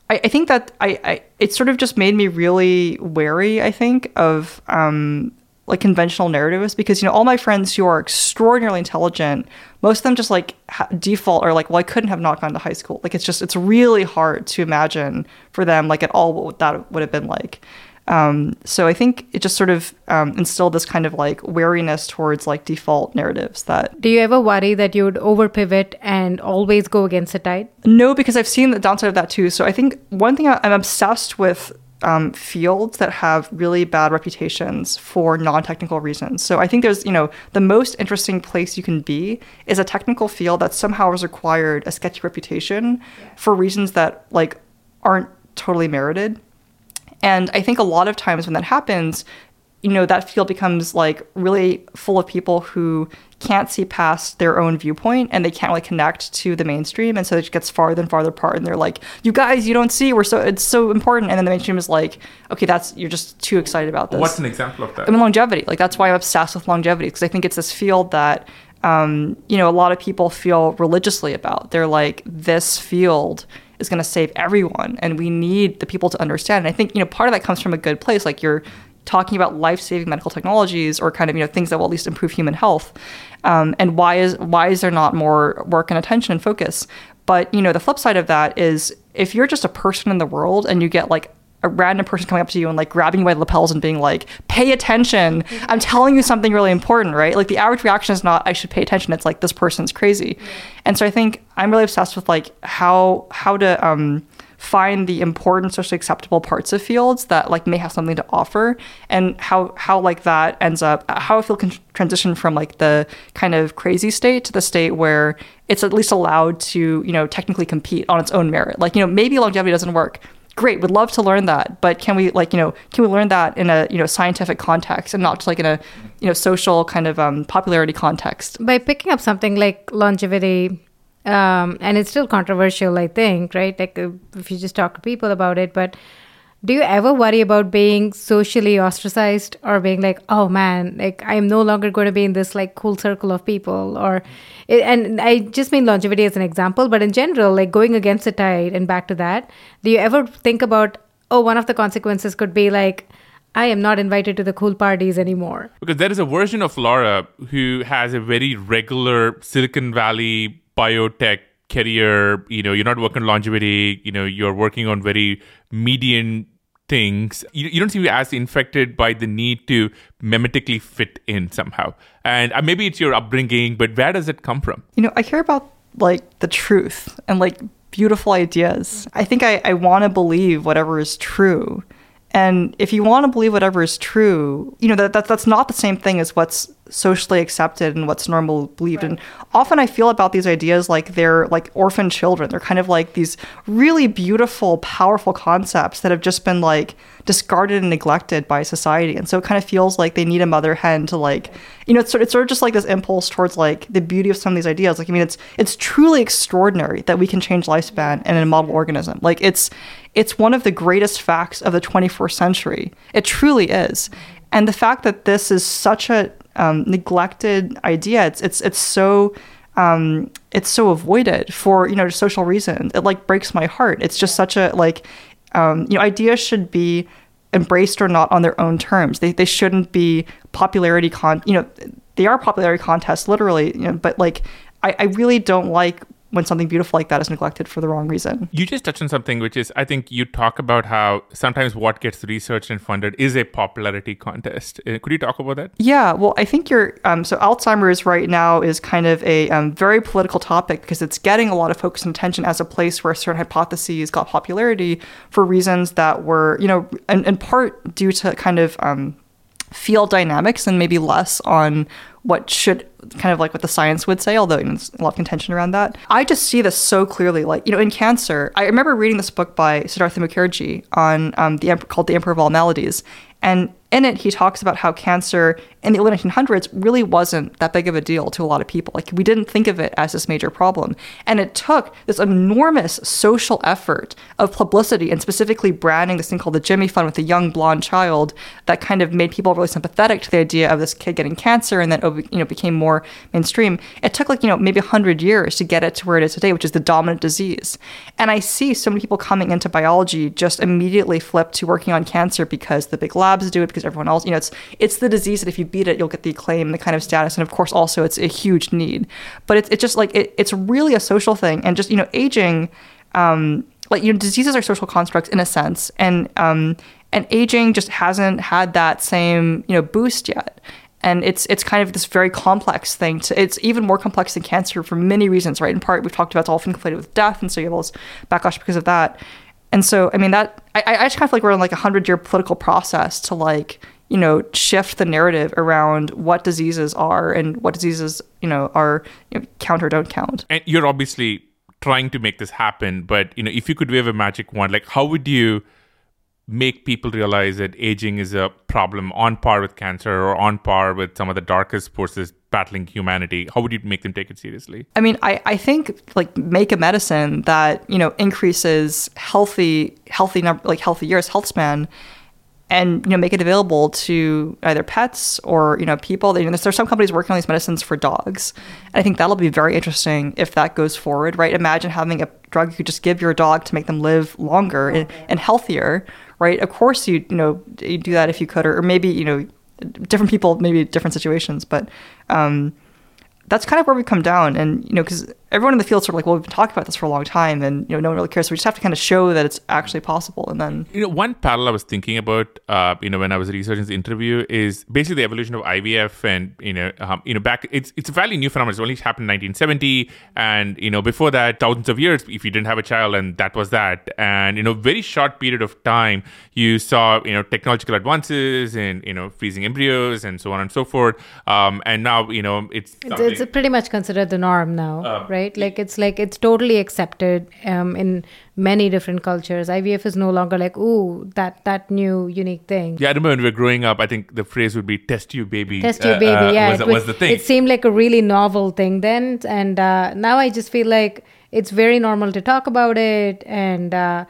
I, I think that I, I it sort of just made me really wary. I think of um, like conventional narratives because you know all my friends who are extraordinarily intelligent, most of them just like ha- default are like, well, I couldn't have not gone to high school. Like it's just it's really hard to imagine for them like at all what that would have been like. Um, so I think it just sort of um, instilled this kind of like wariness towards like default narratives that do you ever worry that you would over pivot and always go against the tide no, because I've seen the downside of that too. So I think one thing I- I'm obsessed with um, fields that have really bad reputations for non-technical reasons. So I think there's, you know, the most interesting place you can be is a technical field that somehow has acquired a sketchy reputation yeah. for reasons that like aren't totally merited. And I think a lot of times when that happens, you know, that field becomes like really full of people who can't see past their own viewpoint and they can't really connect to the mainstream. And so it gets farther and farther apart and they're like you guys you don't see. We're so it's so important. And then the mainstream is like okay that's you're just too excited about this. What's an example of that? I mean longevity. Like that's why i'm obsessed with longevity because i think it's this field that um, you know a lot of people feel religiously about. They're like this field is going to save everyone and we need the people to understand. And i think you know part of that comes from a good place like you're talking about life-saving medical technologies or kind of you know things that will at least improve human health. Um, and why is why is there not more work and attention and focus? But you know the flip side of that is if you're just a person in the world and you get like a random person coming up to you and like grabbing you by the lapels and being like, pay attention. I'm telling you something really important, right? Like the average reaction is not I should pay attention. It's like this person's crazy. And so I think I'm really obsessed with like how how to um find the important socially acceptable parts of fields that like may have something to offer and how how like that ends up how a field can transition from like the kind of crazy state to the state where it's at least allowed to you know technically compete on its own merit like you know maybe longevity doesn't work great would love to learn that but can we like you know can we learn that in a you know scientific context and not just like in a you know social kind of um, popularity context by picking up something like longevity um, and it's still controversial, I think, right? Like if you just talk to people about it, but do you ever worry about being socially ostracized or being like, oh man, like I'm no longer going to be in this like cool circle of people? Or, and I just mean longevity as an example, but in general, like going against the tide and back to that, do you ever think about, oh, one of the consequences could be like, I am not invited to the cool parties anymore? Because there is a version of Laura who has a very regular Silicon Valley biotech career you know you're not working on longevity you know you're working on very median things. You, you don't seem as infected by the need to mimetically fit in somehow. And uh, maybe it's your upbringing but where does it come from? You know i care about like the truth and like beautiful ideas. I think i, I want to believe whatever is true. And if you want to believe whatever is true, you know that, that that's not the same thing as what's socially accepted and what's normal believed. Right. And often I feel about these ideas like they're like orphan children. They're kind of like these really beautiful, powerful concepts that have just been like discarded and neglected by society. And so it kind of feels like they need a mother hen to like, you know, it's, it's sort of just like this impulse towards like the beauty of some of these ideas. Like, I mean, it's it's truly extraordinary that we can change lifespan in a model organism. Like, it's it's one of the greatest facts of the 21st century. It truly is. Mm-hmm. And the fact that this is such a um, neglected idea, it's it's it's so um, it's so avoided for you know social reasons. It like breaks my heart. It's just such a like um, you know ideas should be embraced or not on their own terms. They they shouldn't be popularity con you know they are popularity contests literally you know but like I, I really don't like when something beautiful like that is neglected for the wrong reason. You just touched on something which is I think you talk about how sometimes what gets researched and funded is a popularity contest. Uh, could you talk about that? Yeah, well, I think you're um, so Alzheimer's right now is kind of a um, very political topic because it's getting a lot of focus and attention as a place where certain hypotheses got popularity for reasons that were, you know, in, in part due to kind of um, field dynamics and maybe less on what should kind of like what the science would say, although there's a lot of contention around that. I just see this so clearly. Like, you know, in cancer, I remember reading this book by Siddhartha Mukherjee on um, the called The Emperor of All Maladies. And in it, he talks about how cancer in the early 1900s really wasn't that big of a deal to a lot of people. Like, we didn't think of it as this major problem. And it took this enormous social effort of publicity and specifically branding this thing called the Jimmy Fund with a young blonde child that kind of made people really sympathetic to the idea of this kid getting cancer and then, oh, you know, became more mainstream. It took like, you know, maybe 100 years to get it to where it is today, which is the dominant disease. And I see so many people coming into biology just immediately flip to working on cancer because the big labs do it, because everyone else, you know, it's it's the disease that if you beat it, you'll get the acclaim, the kind of status, and of course also it's a huge need. But it's it's just like it, it's really a social thing, and just you know, aging, um, like you know, diseases are social constructs in a sense, and um, and aging just hasn't had that same you know boost yet and it's it's kind of this very complex thing. To, it's even more complex than cancer for many reasons, right? In part, we've talked about it's often conflated with death, and so you have all this backlash because of that. And so I mean that I, I just kind of feel like we're in like a hundred year political process to like you know shift the narrative around what diseases are and what diseases you know are you know, count or don't count. And you're obviously trying to make this happen, but you know, if you could wave a magic wand, like how would you make people realize that aging is a problem on par with cancer or on par with some of the darkest forces battling humanity how would you make them take it seriously i mean i, I think like make a medicine that you know increases healthy healthy number like healthy years health span and you know make it available to either pets or you know people. You know, there's some companies working on these medicines for dogs, and I think that'll be very interesting if that goes forward. Right? Imagine having a drug you could just give your dog to make them live longer and, and healthier. Right? Of course, you you know you do that if you could, or, or maybe you know different people, maybe different situations, but. Um, that's kind of where we come down. And, you know, because everyone in the field sort of like, well, we've been talking about this for a long time and, you know, no one really cares. So we just have to kind of show that it's actually possible. And then, you know, one parallel I was thinking about, uh, you know, when I was researching this interview is basically the evolution of IVF and, you know, um, you know, back, it's, it's a fairly new phenomenon. It's only happened in 1970. And, you know, before that, thousands of years, if you didn't have a child and that was that. And, you know, very short period of time, you saw, you know, technological advances in, you know, freezing embryos and so on and so forth. Um, and now, you know, it's, it's, it's pretty much considered the norm now, uh, right? Like it's like it's totally accepted um, in many different cultures. IVF is no longer like ooh that that new unique thing. Yeah, I remember when we were growing up. I think the phrase would be "test tube baby." Test tube baby. Uh, yeah, was, it was, was, the thing. It seemed like a really novel thing then, and uh, now I just feel like it's very normal to talk about it and uh, uh,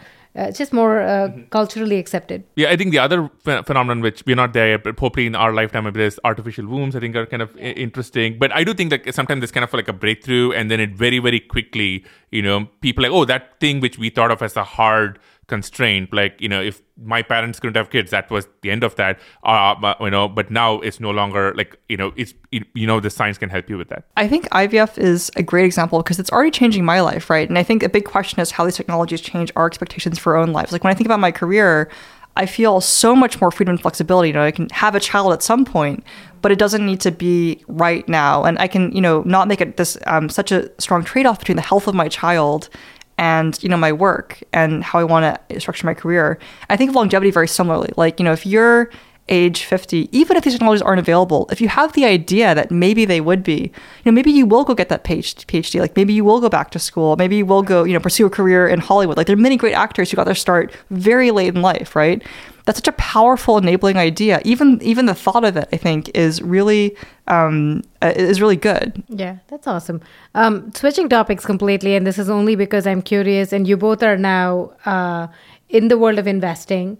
it's just more uh, mm-hmm. culturally accepted. Yeah, I think the other ph- phenomenon which we're not there, but hopefully in our lifetime, maybe there's artificial wombs. I think are kind of I- interesting. But I do think that sometimes there's kind of like a breakthrough, and then it very very quickly, you know, people like, oh, that thing which we thought of as a hard constraint like you know if my parents couldn't have kids that was the end of that uh, you know but now it's no longer like you know it's you know the science can help you with that i think ivf is a great example because it's already changing my life right and i think a big question is how these technologies change our expectations for our own lives like when i think about my career I feel so much more freedom and flexibility. You know, I can have a child at some point, but it doesn't need to be right now. And I can, you know, not make it this um, such a strong trade off between the health of my child and you know my work and how I want to structure my career. I think of longevity very similarly. Like you know, if you're age 50, even if these technologies aren't available, if you have the idea that maybe they would be, you know, maybe you will go get that PhD, like maybe you will go back to school, maybe you will go, you know, pursue a career in Hollywood. Like there are many great actors who got their start very late in life, right? that's such a powerful enabling idea. Even even the thought of it, I think, is really um, uh, is really good. Yeah, that's awesome. Um, switching topics completely, and this is only because I'm curious, and you both are now uh, in the world of investing.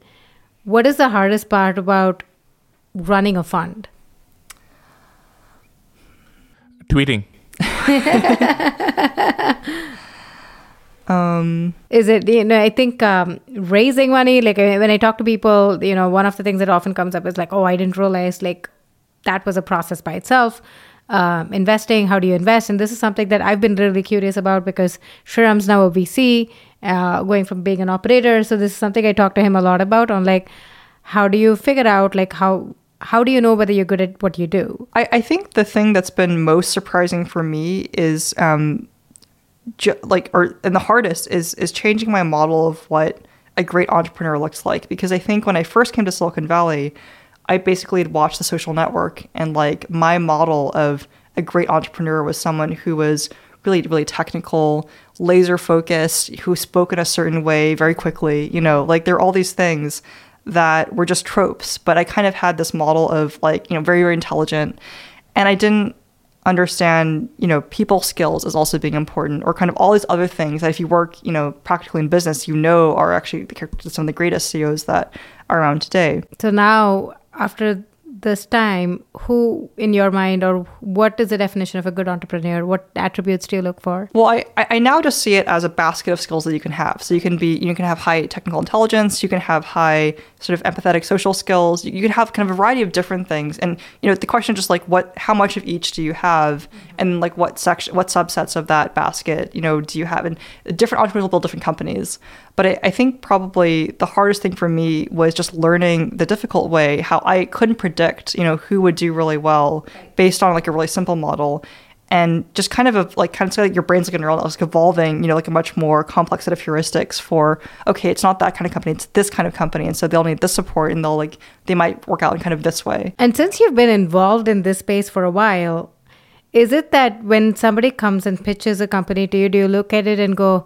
What is the hardest part about running a fund? Tweeting. um is it you know i think um, raising money like when i talk to people you know one of the things that often comes up is like oh i didn't realize like that was a process by itself um, investing how do you invest and this is something that i've been really curious about because Sriram's now a vc uh, going from being an operator. So this is something i talk to him a lot about on like how do you figure out like how how do you know whether you're good at what you do? I, I think the thing that's been most surprising for me is um, ju- like or and the hardest is is changing my model of what a great entrepreneur looks like. Because I think when I first came to Silicon Valley, I basically had watched the social network and like my model of a great entrepreneur was someone who was really really technical, laser focused, who spoke in a certain way very quickly, you know, like there are all these things that were just tropes, but I kind of had this model of like, you know, very very intelligent and I didn't understand, you know, people skills as also being important, or kind of all these other things that if you work, you know, practically in business, you know are actually some of the greatest CEOs that are around today. So now, after this time, who in your mind, or what is the definition of a good entrepreneur? What attributes do you look for? Well, I, I now just see it as a basket of skills that you can have. So you can be you can have high technical intelligence, you can have high sort of empathetic social skills, you can have kind of a variety of different things. And you know, the question is just like what how much of each do you have, mm-hmm. and like what section what subsets of that basket you know do you have? And different entrepreneurs will build different companies. But I, I think probably the hardest thing for me was just learning the difficult way how I couldn't predict, you know, who would do really well based on like a really simple model. and just kind of a, like kind of like your brain's like a neural network evolving, you know, like a much more complex set of heuristics for okay, it's not that kind of company, it's this kind of company, and so they'll need this support, and they'll like they might work out in kind of this way. And since you've been involved in this space for a while, is it that when somebody comes and pitches a company to you, do you look at it and go,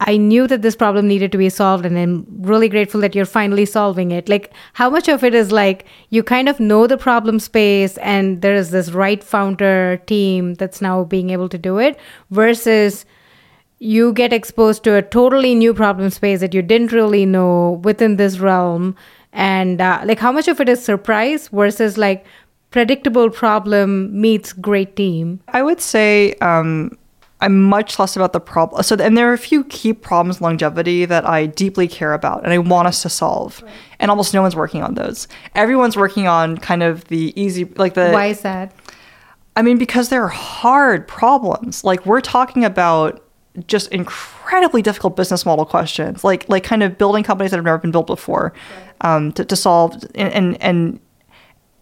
I knew that this problem needed to be solved, and I'm really grateful that you're finally solving it. Like, how much of it is like you kind of know the problem space, and there is this right founder team that's now being able to do it, versus you get exposed to a totally new problem space that you didn't really know within this realm, and uh, like how much of it is surprise versus like predictable problem meets great team? I would say. Um, I'm much less about the problem. So, and there are a few key problems longevity that I deeply care about and I want us to solve. Right. And almost no one's working on those. Everyone's working on kind of the easy, like the. Why is that? I mean, because they're hard problems. Like we're talking about just incredibly difficult business model questions, like like kind of building companies that have never been built before, right. um, to, to solve and, and and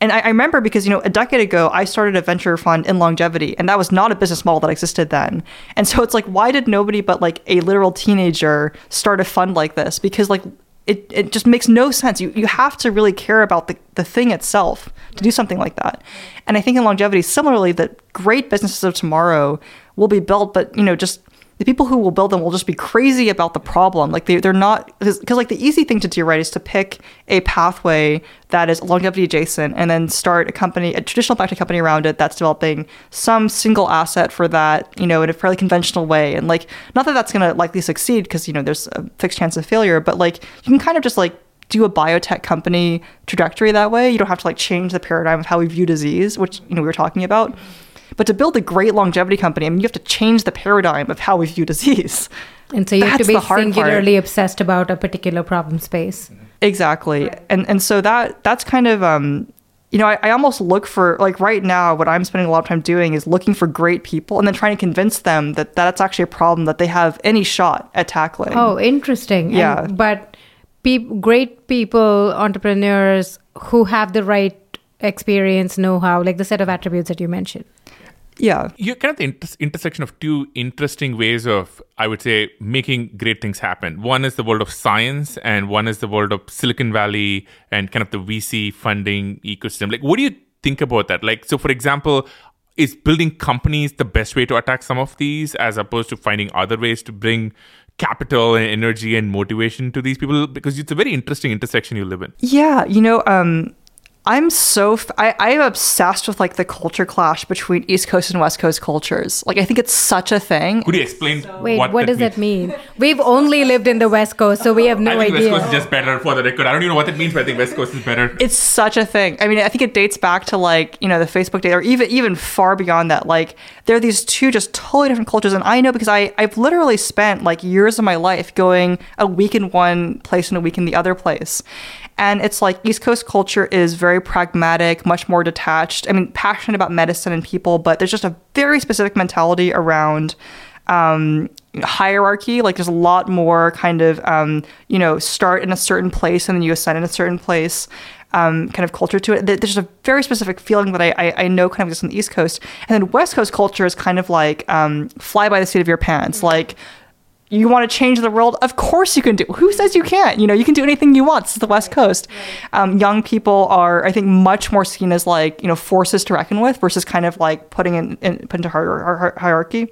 and I, I, remember because, you know, a decade ago, I started a venture fund in longevity, and that was not a business model that existed then. And so it's like, why did nobody but like a literal teenager start a fund like this? Because like it, it just makes no sense. You, you have to really care about the, the thing itself to do something like that. And I think in longevity, similarly, that great businesses of tomorrow will be built, but, you know, just the people who will build them will just be crazy about the problem. Like they, they're not, because like the easy thing to do, right, is to pick a pathway that is longevity adjacent and then start a company, a traditional biotech company around it that's developing some single asset for that, you know, in a fairly conventional way. And like, not that that's going to likely succeed because, you know, there's a fixed chance of failure, but like you can kind of just like do a biotech company trajectory that way. You don't have to like change the paradigm of how we view disease, which, you know, we were talking about. But to build a great longevity company, I mean, you have to change the paradigm of how we view disease. And so you That's have to be singularly part. obsessed about a particular problem space. Exactly. And and so that that's kind of um you know, I, I, almost look for like right now what I'm spending a lot of time doing is looking for great people and then trying to convince them that that's actually a problem that they have any shot at tackling. Oh, interesting. Yeah. And, but pe- great people, entrepreneurs who have the right experience, know-how, like the set of attributes that you mentioned yeah. You're kind of the inter- intersection of two interesting ways of i would say making great things happen. One is the world of science and one is the world of silicon valley and kind of the vc funding ecosystem. Like what do you think about that? Like so for example is building companies the best way to attack some of these as opposed to finding other ways to bring capital and energy and motivation to these people? Because it's a very interesting intersection you live in. Yeah you know um I'm so f- I, I'm obsessed with like the culture clash between East Coast and West Coast cultures. Like I think it's such a thing. Could you explain? So, wait, what, what does that mean? We've only lived in the West Coast, so we have no I think idea. West Coast is just better for the record. I don't even know what that means, but I think West Coast is better. It's such a thing. I mean, I think it dates back to like you know the Facebook data, or even even far beyond that. Like there are these two just totally different cultures, and I know because I I've literally spent like years of my life going a week in one place and a week in the other place, and it's like East Coast culture is very pragmatic, much more detached. I mean, passionate about medicine and people, but there's just a very specific mentality around um, hierarchy. Like there's a lot more kind of, um, you know, start in a certain place and then you ascend in a certain place. Um, kind of culture to it. There's a very specific feeling that I, I, I, know kind of exists on the East Coast. And then West Coast culture is kind of like um, fly by the seat of your pants. Like you want to change the world of course you can do who says you can't? You know you can do anything you want it's the west coast. Um, young people are i think much more seen as like you know forces to reckon with versus kind of like putting in, in put into hierarchy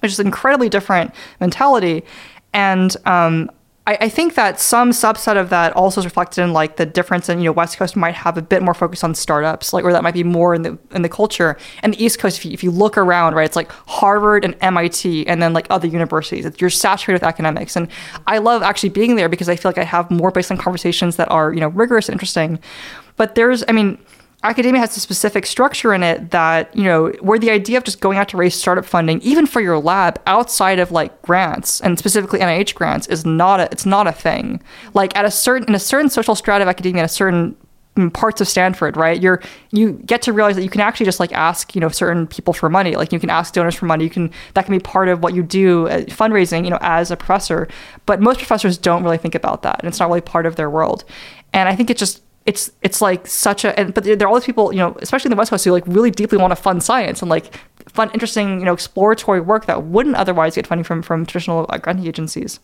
which is an incredibly different mentality. And um, I, I, think that some subset of that also is reflected in like the difference in you know West Coast might have a bit more focus on startups, like where that might be more in the in the culture, and the East Coast, if you, if you look around, right, it's like Harvard and MIT, and then like other universities. It's, you're saturated with academics, and I love actually being there because I feel like I have more baseline conversations that are you know rigorous, and interesting. But there's, I mean, academia has a specific structure in it that you know where the idea of just going out to raise startup funding even for your lab outside of like grants and specifically nih grants is not a it's not a thing. Like at a certain in a certain social strata of academia in a certain parts of stanford right you're you get to realize that you can actually just like ask you know certain people for money. Like you can ask donors for money. You can that can be part of what you do uh, fundraising you know as a professor. But most professors don't really think about that and it's not really part of their world. And i think it just it's it's like such a and, but there are all these people you know especially in the west coast who like really deeply want to fund science and like fun, interesting, you know, exploratory work that wouldn't otherwise get funding from from traditional uh, granting agencies.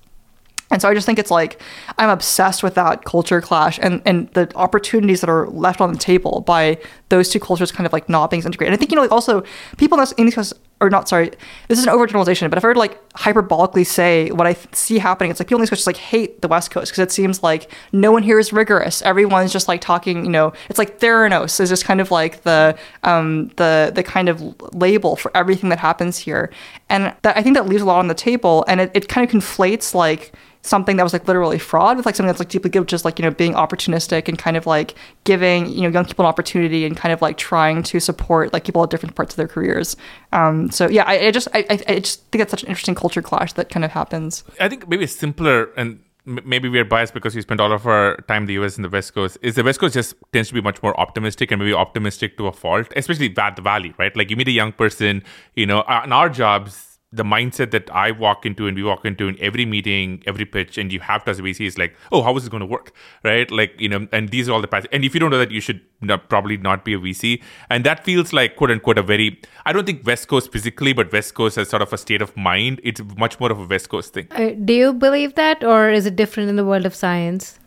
And so I just think it's like I'm obsessed with that culture clash and, and the opportunities that are left on the table by those two cultures kind of like not being integrated. And I think, you know, like also people in these Coast, or not, sorry, this is an overgeneralization, but if I were to like hyperbolically say what I see happening, it's like people in Coast just like hate the West Coast because it seems like no one here is rigorous. Everyone's just like talking, you know, it's like Theranos is just kind of like the, um, the, the kind of label for everything that happens here. And that, I think that leaves a lot on the table and it, it kind of conflates like, something that was like literally fraud with like something that's like deeply good, which is like, you know, being opportunistic and kind of like giving, you know, young people an opportunity and kind of like trying to support like people at different parts of their careers. Um, so yeah, I, I just, I, I just think it's such an interesting culture clash that kind of happens. I think maybe it's simpler and maybe we're biased because we spend all of our time in the US and the West Coast, is the West Coast just tends to be much more optimistic and maybe optimistic to a fault, especially at the Valley, right? Like you meet a young person, you know, in our jobs, the mindset that I walk into and we walk into in every meeting, every pitch, and you have to as a VC is like, oh, how is this going to work, right? Like you know, and these are all the paths. And if you don't know that, you should not, probably not be a VC. And that feels like quote unquote a very I don't think West Coast physically, but West Coast as sort of a state of mind. It's much more of a West Coast thing. Uh, do you believe that, or is it different in the world of science?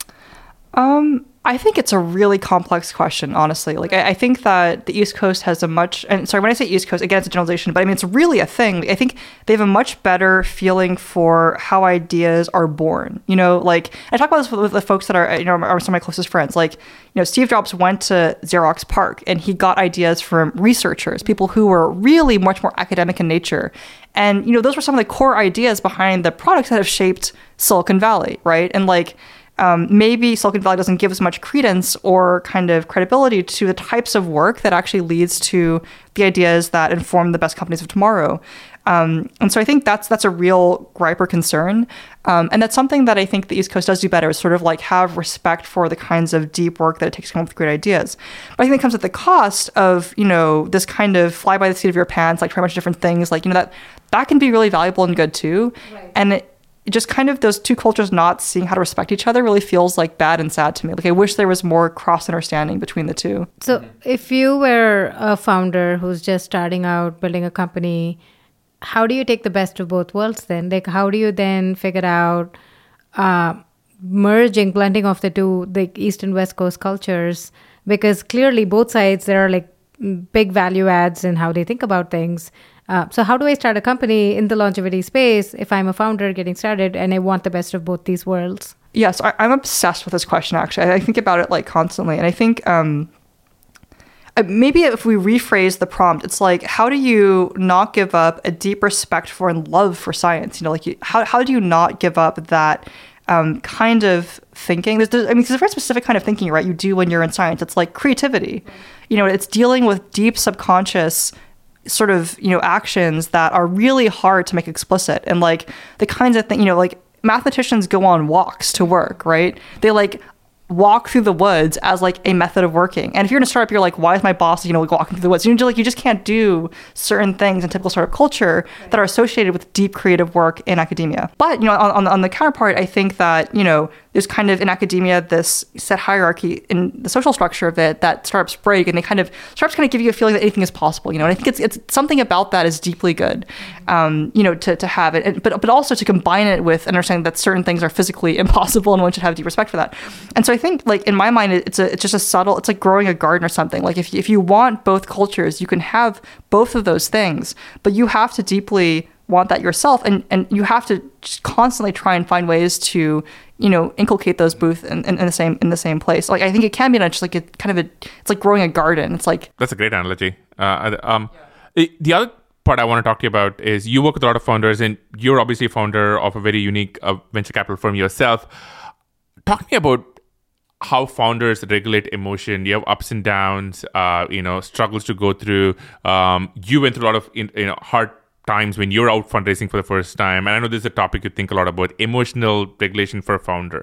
Um, I think it's a really complex question, honestly. Like, I, I, think that the East Coast has a much, and sorry, when I say East Coast, again, it's a generalization, but I mean, it's really a thing. I think they have a much better feeling for how ideas are born. You know, like, I talk about this with, with the folks that are, you know, are some of my closest friends. Like, you know, Steve Jobs went to Xerox PARC and he got ideas from researchers, people who were really much more academic in nature. And, you know, those were some of the core ideas behind the products that have shaped Silicon Valley, right? And, like, um, maybe Silicon Valley doesn't give as much credence or kind of credibility to the types of work that actually leads to the ideas that inform the best companies of tomorrow. Um, and so I think that's that's a real gripe or concern, um, and that's something that I think the East Coast does do better. Is sort of like have respect for the kinds of deep work that it takes to come up with great ideas. But I think it comes at the cost of you know this kind of fly by the seat of your pants, like try a bunch of different things. Like you know that that can be really valuable and good too, right. and it, just kind of those two cultures not seeing how to respect each other really feels like bad and sad to me. Like I wish there was more cross understanding between the two. So if you were a founder who's just starting out building a company, how do you take the best of both worlds then? Like how do you then figure out uh, merging, blending of the two, the East and West Coast cultures? Because clearly both sides there are like big value adds in how they think about things uh, so, how do I start a company in the longevity space if I'm a founder getting started and I want the best of both these worlds? Yes, I, am obsessed with this question. Actually, I think about it like constantly, and I think um, maybe if we rephrase the prompt, it's like, how do you not give up a deep respect for and love for science? You know, like, you, how how do you not give up that? Um, kind of thinking. There's, there's, I mean, there's a very specific kind of thinking, right? You do when you're in science. It's like creativity. You know, it's dealing with deep subconscious sort of you know actions that are really hard to make explicit and like the kinds of things you know like mathematicians go on walks to work right they like walk through the woods as like a method of working. And if you're in a startup, you're like, why is my boss, you know, like walking through the woods? You know, like you just can't do certain things in typical startup culture that are associated with deep creative work in academia. But you know, on, on, on the counterpart, I think that you know there's kind of in academia this set hierarchy in the social structure of it that startups break, and they kind of startups kind of give you a feeling that anything is possible. You know, and I think it's it's something about that is deeply good. Um, you know, to, to have it, and, but but also to combine it with understanding that certain things are physically impossible, and one should have deep respect for that. And so I think like in my mind, it's a it's just a subtle. It's like growing a garden or something. Like if if you want both cultures, you can have both of those things, but you have to deeply want that yourself and and you have to constantly try and find ways to you know inculcate those both in, in, in, the same in the same place. Like i think it can be just like a kind of a it's like growing a garden. It's like that's a great analogy. Uh, um yeah. the other part i want to talk to you about is you work with a lot of founders and you're obviously a founder of a very unique uh, venture capital firm yourself. Talk to me about how founders regulate emotion. You have ups and downs uh, you know struggles to go through. Um, you went through a lot of you know hard times when you're out fundraising for the first time and i know this is a topic you think a lot about emotional regulation for a founder.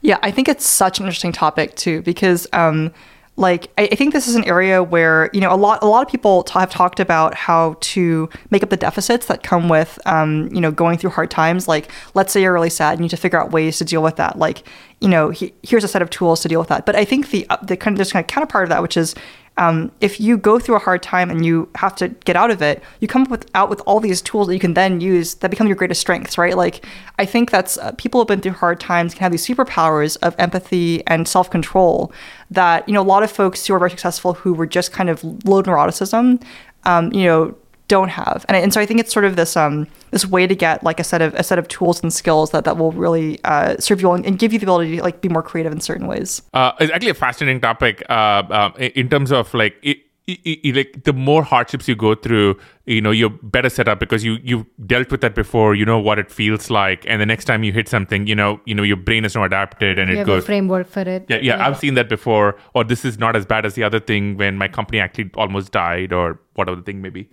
Yeah i think it's such an interesting topic too because um, like I, I, think this is an area where you know a lot a lot of people t- have talked about how to make up the deficits that come with um, you know going through hard times. Like let's say you're really sad and you need to figure out ways to deal with that. Like you know he, here's a set of tools to deal with that. But i think the uh, the kind of this kind of counterpart of that which is um, if you go through a hard time and you have to get out of it, you come with, out with all these tools that you can then use that become your greatest strengths, right? Like, I think that's uh, people who've been through hard times can have these superpowers of empathy and self control that, you know, a lot of folks who are very successful who were just kind of low neuroticism, um, you know, don't have. And, and so I think it's sort of this um, this way to get like a set of a set of tools and skills that, that will really uh, serve you and, and give you the ability to like be more creative in certain ways. Uh, it's actually a fascinating topic uh, uh, in terms of like it, it, it, like the more hardships you go through, you know, you're better set up because you you've dealt with that before. You know what it feels like, and the next time you hit something, you know, you know, your brain is not adapted, and You it have goes. a framework for it. Yeah, yeah, I've seen that before. Or this is not as bad as the other thing when my company actually almost died, or whatever the thing may be.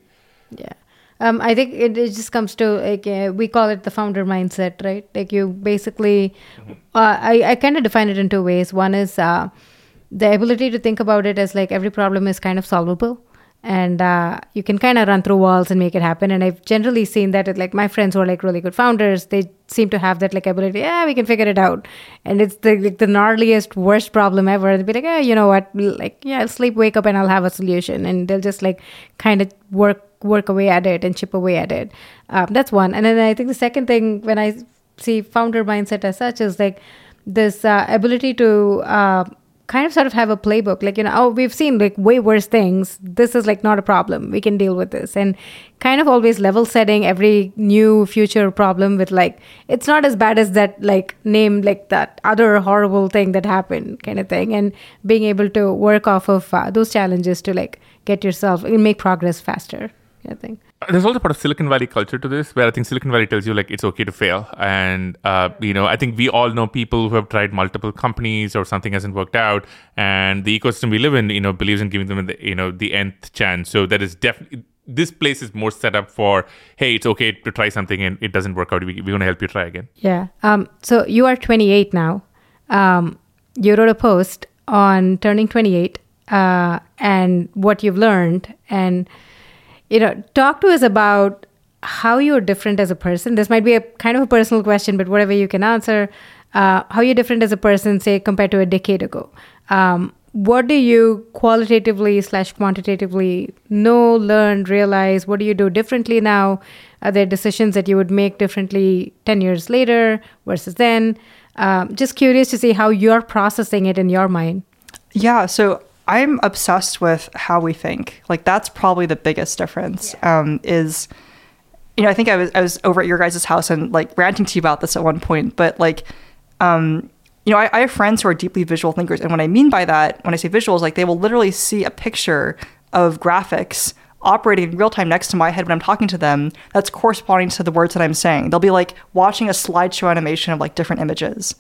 Yeah. Um, I think it, it just comes to like uh, we call it the founder mindset, right? Like you basically, uh, I I kind of define it in two ways. One is uh, the ability to think about it as like every problem is kind of solvable, and uh, you can kind of run through walls and make it happen. And I've generally seen that like my friends who are like really good founders, they seem to have that like ability. Yeah, we can figure it out, and it's the like the gnarliest worst problem ever. They'll be like, yeah, you know what? Like yeah, I'll sleep, wake up, and I'll have a solution, and they'll just like kind of work work away at it and chip away at it. Um, that's one. And then I think the second thing when I see founder mindset as such is like this uh, ability to uh, kind of sort of have a playbook. Like, you know, oh, we've seen like way worse things. This is like not a problem. We can deal with this. And kind of always level setting every new future problem with like, it's not as bad as that, like, name like that other horrible thing that happened kind of thing. And being able to work off of uh, those challenges to like get yourself, make progress faster. I think. There's also part of Silicon Valley culture to this, where I think Silicon Valley tells you like it's okay to fail, and uh, you know I think we all know people who have tried multiple companies or something hasn't worked out, and the ecosystem we live in, you know, believes in giving them the you know the nth chance. So that is definitely this place is more set up for hey, it's okay to try something and it doesn't work out. We, we're going to help you try again. Yeah. Um. So you are 28 now. Um. You wrote a post on turning 28, uh, and what you've learned and you know, talk to us about how you're different as a person. This might be a kind of a personal question, but whatever you can answer. Uh, how you're different as a person, say, compared to a decade ago. Um, what do you qualitatively slash quantitatively know, learn, realize? What do you do differently now? Are there decisions that you would make differently 10 years later versus then? Um, just curious to see how you're processing it in your mind. Yeah. So I'm obsessed with how we think. Like that's probably the biggest difference. Yeah. Um, is you know I think I was I was over at your guys' house and like ranting to you about this at one point, but like um, you know I, I have friends who are deeply visual thinkers, and what I mean by that when I say visuals, like they will literally see a picture of graphics operating in real time next to my head when I'm talking to them that's corresponding to the words that I'm saying. They'll be like watching a slideshow animation of like different images.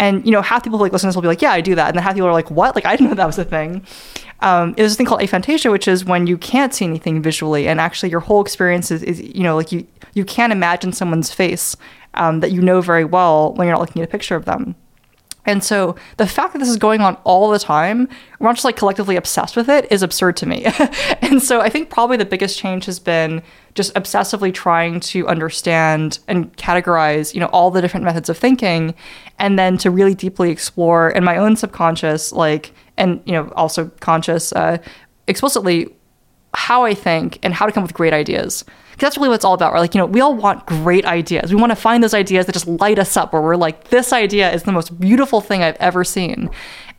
And you know, half people like listen to this will be like, "Yeah, I do that," and then half people are like, "What? Like, I didn't know that was a thing." Um, there's this thing called aphantasia, which is when you can't see anything visually, and actually your whole experience is, is you know, like you you can't imagine someone's face um, that you know very well when you're not looking at a picture of them. And so the fact that this is going on all the time, we're not just like collectively obsessed with it, is absurd to me. and so I think probably the biggest change has been just obsessively trying to understand and categorize, you know, all the different methods of thinking, and then to really deeply explore in my own subconscious, like, and you know, also conscious, uh, explicitly how I think and how to come up with great ideas Because that's really what it's all about. Right? Like, you know, we all want great ideas. We want to find those ideas that just light us up, where we're like, this idea is the most beautiful thing I've ever seen.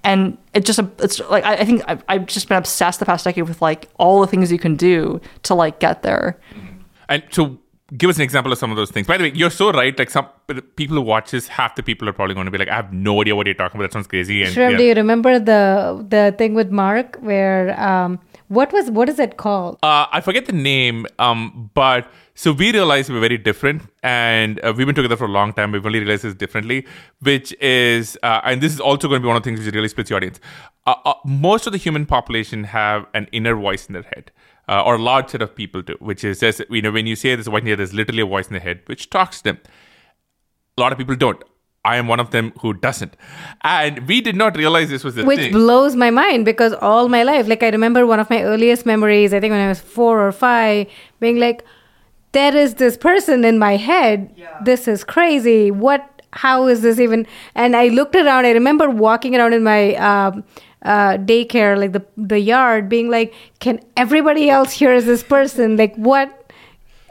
And it just, it's like, I, think I've, I've just been obsessed the past decade with like all the things you can do to like get there. And so, give us an example of some of those things. By the way, you're so right. Like some people who watch this, half the people are probably going to be like, "I have no idea what you're talking about. That sounds crazy." And, Shrev, yeah. do you remember the the thing with Marc where um, what was what is it called? Uh, I forget the name. Um, but so we realized we are very different, and uh, we've been together for a long time. We've only realized this differently, which is, uh, and this is also going to be one of the things which really splits the audience. Uh, uh, most of the human population have an inner voice in their head. Uh, or a large set of people do, which is, says, you know, when you say this white there's literally a voice in their head which talks to them. A lot of people don't. I am one of them who doesn't. And we did not realize this was the thing. Which thing. blows my mind because all my life, like I remember one of my earliest memories, I think when I was four or five, being like, there is this person in my head. Yeah. This is crazy. What, how is this even? And I looked around. I remember walking around in my, um, uh, daycare, like the the yard, being like, "Can everybody else hear this person? Like what?"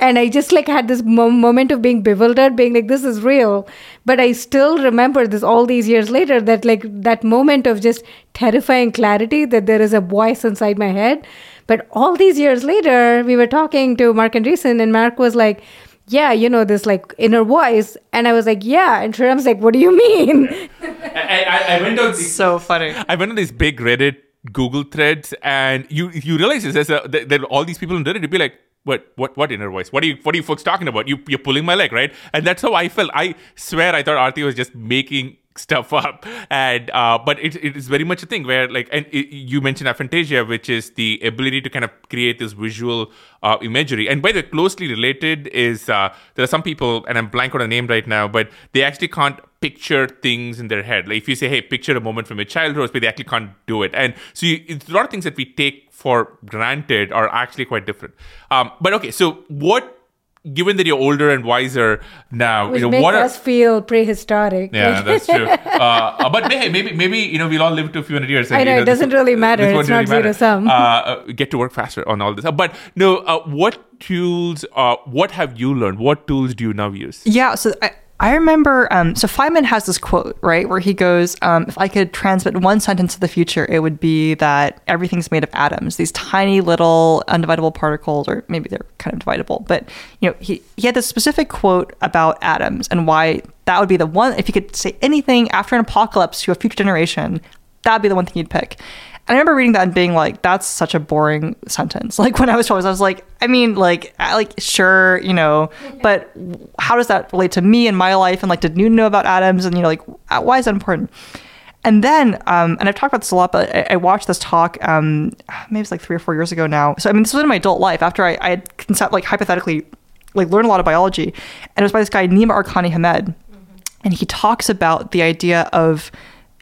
And I just like had this mo- moment of being bewildered, being like, "This is real," but I still remember this all these years later. That like that moment of just terrifying clarity that there is a voice inside my head. But all these years later, we were talking to Marc and Andreessen, and Marc was like yeah, you know, this like inner voice. And I was like, yeah. And Sriram's like, what do you mean? I, I, I went on these, So funny. I went on these big Reddit Google threads, and you you realize this, there's a, there are all these people on Reddit. You'd be like, what what what inner voice? What are you what are you folks talking about? You you're pulling my leg, right? And that's how I felt. I swear, I thought Aarthi was just making stuff up and uh but it, it is very much a thing where like and it, you mentioned aphantasia which is the ability to kind of create this visual uh, imagery and by the closely related is uh there are some people and i'm blank on a name right now but they actually can't picture things in their head like if you say hey picture a moment from your childhood but they actually can't do it and so you, it's a lot of things that we take for granted are actually quite different um but okay so what given that you're older and wiser now, Which you know makes what are us feel prehistoric. yeah, that's true. Uh, uh, but hey, maybe maybe you know we'll all live to a few hundred years. and, I know, you it doesn't this- really matter. this won't It's not zero matter. sum. Uh, uh, get to work faster on all this. Uh, but no, uh, what tools? Uh, what have you learned? What tools do you now use? Yeah, so I, I remember. Um, so Feynman has this quote, right, where he goes, um, "If I could transmit one sentence to the future, it would be that everything's made of atoms, these tiny little undividable particles, or maybe they're kind of dividable." But you know, he he had this specific quote about atoms and why that would be the one. If you could say anything after an apocalypse to a future generation, that would be the one thing you'd pick. And I remember reading that and being like, "That's such a boring sentence." Like when I was 12, I was like, "I mean, like, I- like sure, you know, but how does that relate to me and my life? And like, did Newton know about atoms? And you know, like, uh, why is that important?" And then, um, and I've talked about this a lot, but I, I watched this talk, um, maybe it's like three or four years ago now. So I mean, this was in my adult life after I, I had concept, like hypothetically, like learned a lot of biology, and it was by this guy Nima Arkani Hamed, and he talks about the idea of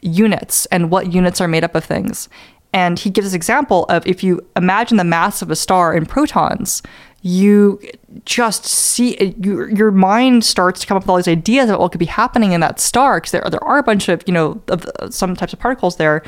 units and what units are made up of things. And he gives this example of if you imagine the mass of a star in protons, you just see you, your mind starts to come up with all these ideas about what could be happening in that star because there, there are a bunch of you know of some types of particles there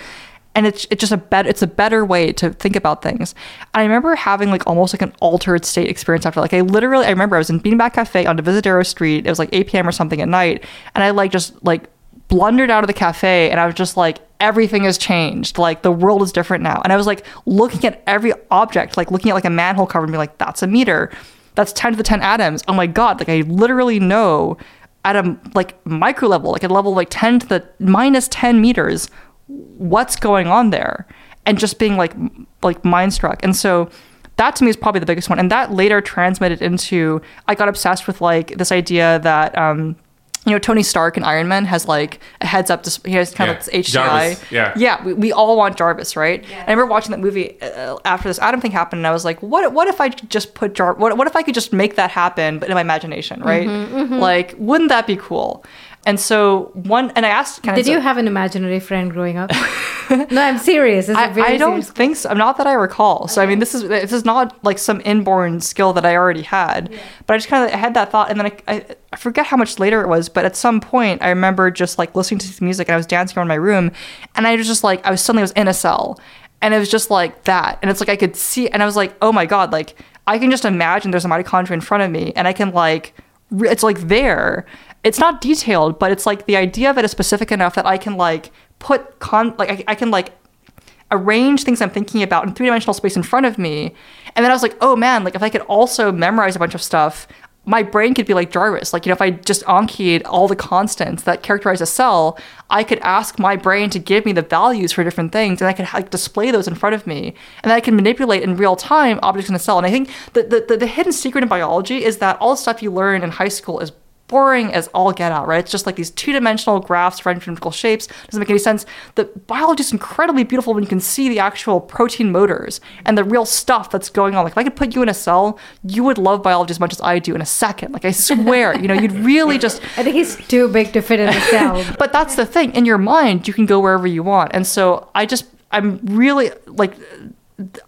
and it's it's just a better it's a better way to think about things. And I remember having like almost like an altered state experience after like I literally I remember I was in Beanbag Cafe on Divisadero Street. It was like 8 p.m. or something at night, and I like just like blundered out of the cafe and I was just like everything has changed. Like the world is different now. And I was like looking at every object, like looking at like a manhole cover and be like that's a meter. That's 10 to the 10 atoms. Oh my god, like I literally know at a like micro level, like at a level like 10 to the minus 10 meters what's going on there and just being like like mind struck and so that to me is probably the biggest one and that later transmitted into i got obsessed with like this idea that um you know tony stark in iron man has like a heads up dis- he has kind Yeah. of this hdi Jarvis, yeah. yeah we, we all want jarvis right? And i remember watching that movie uh, after this adam thing happened and i was like what what if i just put jar what, what if i could just make that happen but in my imagination right? Mm-hmm, like wouldn't that be cool and so one and i asked kind Did you have an imaginary friend growing up? no, I'm serious. This is a I, I don't serious- think so. Not that I recall. So I mean, this is this is not like some inborn skill that I already had. But I just kind of had that thought, and then I, I I forget how much later it was. But at some point, I remember just like listening to this music, and I was dancing around my room, and I was just like I was suddenly was in a cell, and it was just like that, and it's like I could see, and I was like, oh my god, like I can just imagine there's a mitochondria in front of me, and I can like it's like there. It's not detailed, but it's like the idea of it is specific enough that I can like put con like I, I can like arrange things I'm thinking about in three dimensional space in front of me. And then I was like, oh man, like if I could also memorize a bunch of stuff, my brain could be like Jarvis. Like, you know, if I just Anki'd all the constants that characterize a cell, I could ask my brain to give me the values for different things and I could like display those in front of me. And then I can manipulate in real time objects in a cell. And I think the, the, the, the hidden secret in biology is that all the stuff you learn in high school is boring as all get out, right? It's just like these two dimensional graphs for identical shapes. Doesn't make any sense. The biology is incredibly beautiful when you can see the actual protein motors and the real stuff that's going on. Like if I could put you in a cell, you would love biology as much as I do in a second. Like I swear, you know, you'd really just I think he's too big to fit in a cell. but that's the thing in your mind you can go wherever you want and so i just i'm really like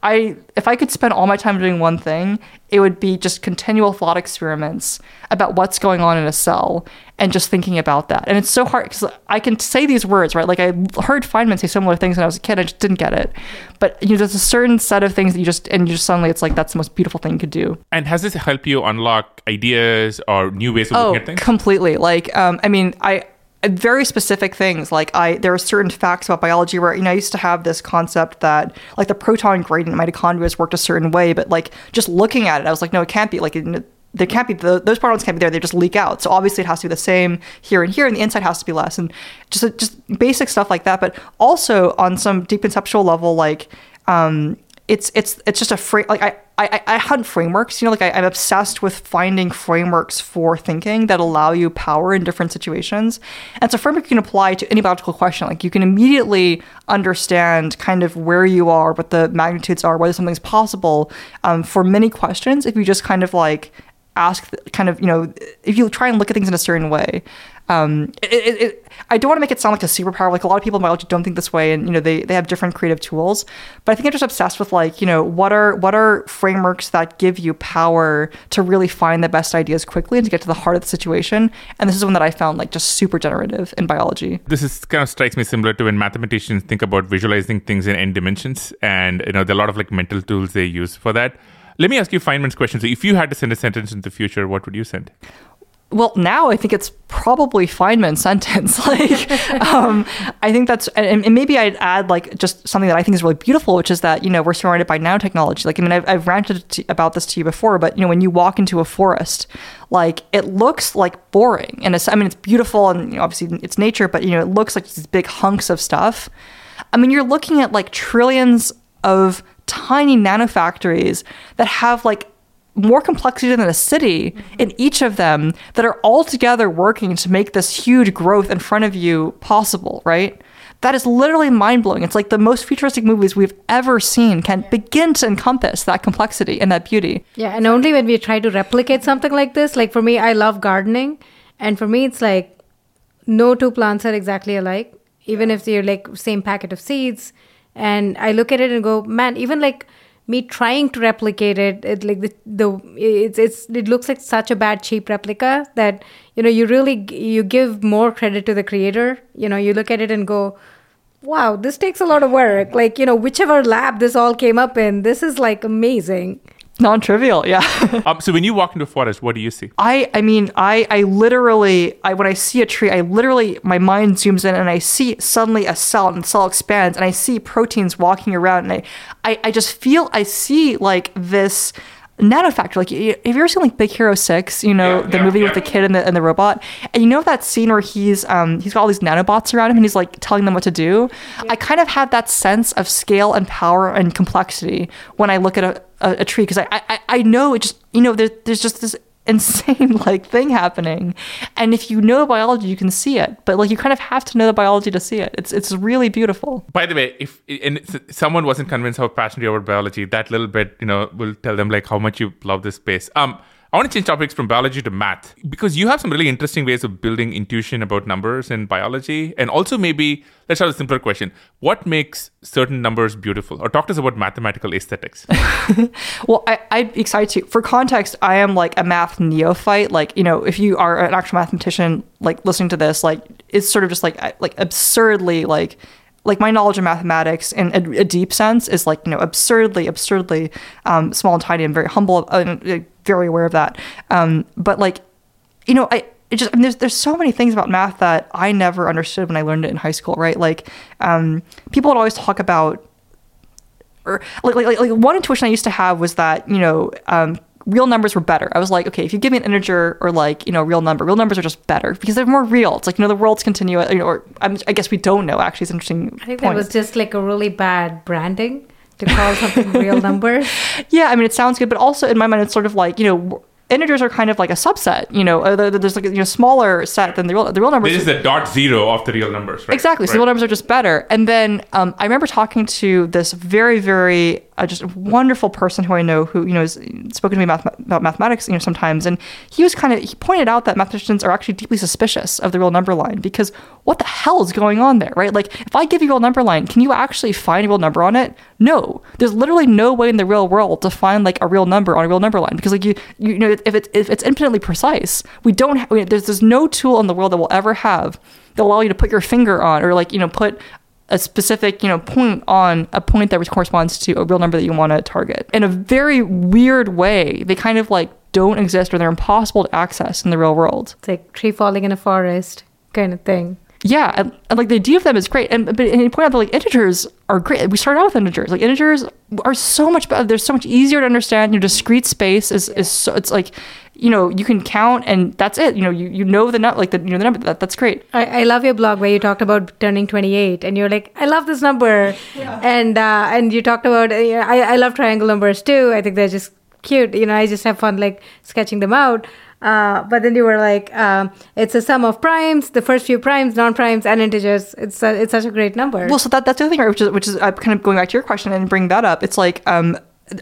I if I could spend all my time doing one thing, it would be just continual thought experiments about what's going on in a cell and just thinking about that. And it's so hard because I can say these words, right? Like I heard Feynman say similar things when I was a kid, I just didn't get it. But you know, there's a certain set of things that you just and you just suddenly it's like that's the most beautiful thing you could do. And has this helped you unlock ideas or new ways of Oh, looking at things? completely. Like, um, I mean, I very specific things. Like, I there are certain facts about biology where you know I used to have this concept that like the proton gradient mitochondria worked a certain way, but like just looking at it, I was like, no, it can't be. Like, it, there can't be the, those protons can't be there. They just leak out. So obviously it has to be the same here and here, and the inside has to be less, and just just basic stuff like that. But also on some deep conceptual level, like. Um, it's it's it's just a frame like I, I I hunt frameworks you know like I, I'm obsessed with finding frameworks for thinking that allow you power in different situations. And it's a framework you can apply to any biological question. Like you can immediately understand kind of where you are what the magnitudes are whether something's possible um, for many questions if you just kind of like ask kind of you know if you try and look at things in a certain way um, it, it, it, I don't want to make it sound like a superpower. Like a lot of people in biology don't think this way, and you know they, they have different creative tools. But I think I'm just obsessed with like you know what are what are frameworks that give you power to really find the best ideas quickly and to get to the heart of the situation. And this is one that I found like just super generative in biology. this is kind of strikes me similar to when mathematicians think about visualizing things in n dimensions and you know there are a lot of like mental tools they use for that let me ask you feynman's question so if you had to send a sentence in the future what would you send Well, now I think it's probably Feynman sentence. like, um, I think that's, and, and maybe I'd add like just something that I think is really beautiful, which is that you know we're surrounded by nanotechnology. Like, I mean, I've, I've ranted to, about this to you before, but you know, when you walk into a forest, like it looks like boring, and I mean, it's beautiful, and you know, obviously it's nature, but you know, it looks like these big hunks of stuff. I mean, you're looking at like trillions of tiny nanofactories that have like more complexity than a city mm-hmm. in each of them that are all together working to make this huge growth in front of you possible, right? That is literally mind blowing. It's like the most futuristic movies we've ever seen can begin to encompass that complexity and that beauty. Yeah, and only when we try to replicate something like this, like for me, I love gardening, and for me, it's like no two plants are exactly alike, even if they're like same packet of seeds. And I look at it and go, man, even like me trying to replicate it, it like the the it's it's it looks like such a bad cheap replica that you know you really you give more credit to the creator. You know, you look at it and go, wow, this takes a lot of work. Like you know, whichever lab this all came up in, this is like amazing. Non trivial, yeah. um, so when you walk into a forest what do you see I I mean I I literally I when I see a tree I literally my mind zooms in and I see suddenly a cell and the cell expands and I see proteins walking around and I I, I just feel I see like this nanofactory like y- have you ever seen like Big Hero Six you know Yeah, the yeah, movie with the kid and the and the robot? And you know that scene where he's um he's got all these nanobots around him and he's like telling them what to do? I kind of have that sense of scale and power and complexity when I look at a a, a tree because I, I I know it just you know there, there's just this insane like thing happening. And if you know the biology you can see it. But like you kind of have to know the biology to see it. It's it's really beautiful. By the way if and someone wasn't convinced how passionate you are about biology that little bit you know will tell them like how much you love this space. Um I want to change topics from biology to math because you have some really interesting ways of building intuition about numbers in biology. And also, maybe let's have a simpler question What makes certain numbers beautiful? Or talk to us about mathematical aesthetics. Well, I, I'd be excited to. For context, I am like a math neophyte. Like, you know, if you are an actual mathematician, like listening to this, like it's sort of just like like absurdly like like my knowledge of mathematics in a, a deep sense is like you know absurdly absurdly um, small and tiny. I'm very humble and uh, very aware of that. Um, but like, you know, I. It just I mean, there's there's so many things about math that I never understood when I learned it in high school, right? Like, um, people would always talk about or like, like, like, like one intuition I used to have was that, you know, um, real numbers were better. I was like, okay, if you give me an integer or like, you know, real number, real numbers are just better because they're more real. It's like, you know, the world's continuous, you know, or I'm, I guess we don't know actually. It's an interesting I think point. that was just like a really bad branding to call something real numbers. yeah, I mean, it sounds good, but also in my mind, it's sort of like, you know, integers are kind of like a subset, you know, uh, there's like a you know, smaller set than the real, the real numbers. this is the dot zero of the real numbers, right? Exactly. So Right. real numbers are just better. And then um, I remember talking to this very, very uh, just wonderful person who I know who you know has spoken to me about mathematics you know sometimes, and he was kind of he pointed out that mathematicians are actually deeply suspicious of the real number line because what the hell is going on there, right? Like if I give you a real number line, can you actually find a real number on it? No, there's literally no way in the real world to find like a real number on a real number line because like you you know if it's if it's infinitely precise, we don't ha- there's there's no tool in the world that will ever have that allow you to put your finger on or like you know put a specific you know point on a point that corresponds to a real number that you want to target in a very weird way they kind of like don't exist or they're impossible to access in the real world It's like tree falling in a forest kind of thing. Yeah and, and, like the idea of them is great and but and you point out that like integers are great. We start out with integers like integers are so much better they're so much easier to understand. Your discrete space is, is so it's like you know you can count and that's it. You know you, you know the nut like the you know the number that, that's great. I, I love your blog where you talked about turning 28 and you're like i love this number. And uh, and you talked about uh, I, I love triangle numbers too. I think they're just cute. You know i just have fun like sketching them out uh, but then you were like um, it's a sum of primes the first few primes non-primes and integers it's a, it's such a great number Well, so that, that's the other thing, which is, which is uh, kind of going back to your question and bring that up. It's like, um,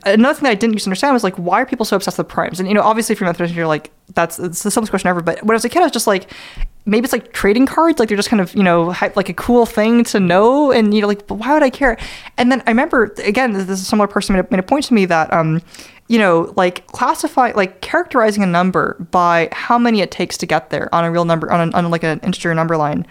another thing that I didn't to understand was like, why are people so obsessed with primes? And, you know, obviously if you're a mathematician, you're like, that's it's the simplest question ever. But when I was a kid, I was just like, maybe it's like trading cards. Like they're just kind of, you know, like a cool thing to know. And, you know, like, but why would I care? And then I remember, again, this is a similar person made a, made a point to me that, um, you know, like classify, like characterizing a number by how many it takes to get there on a real number, on, a, on like an integer number line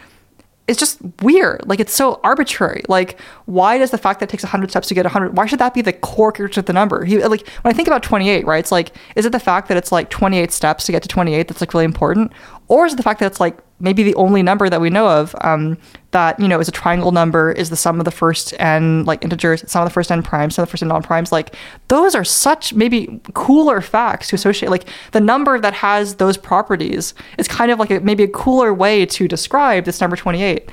it's just weird. Like it's so arbitrary. Like why does the fact that it takes 100 steps to get 100 why should that be the core character of the number? He, like when I think about 28, right? It's like is it the fact that it's like 28 steps to get to 28 that's like really important or is it the fact that it's like maybe the only number that we know of um, that you know is a triangle number is the sum of the first n like integers sum of the first n primes sum of the first n non-primes like those are such maybe cooler facts to associate like the number that has those properties is kind of like a, maybe a cooler way to describe this number 28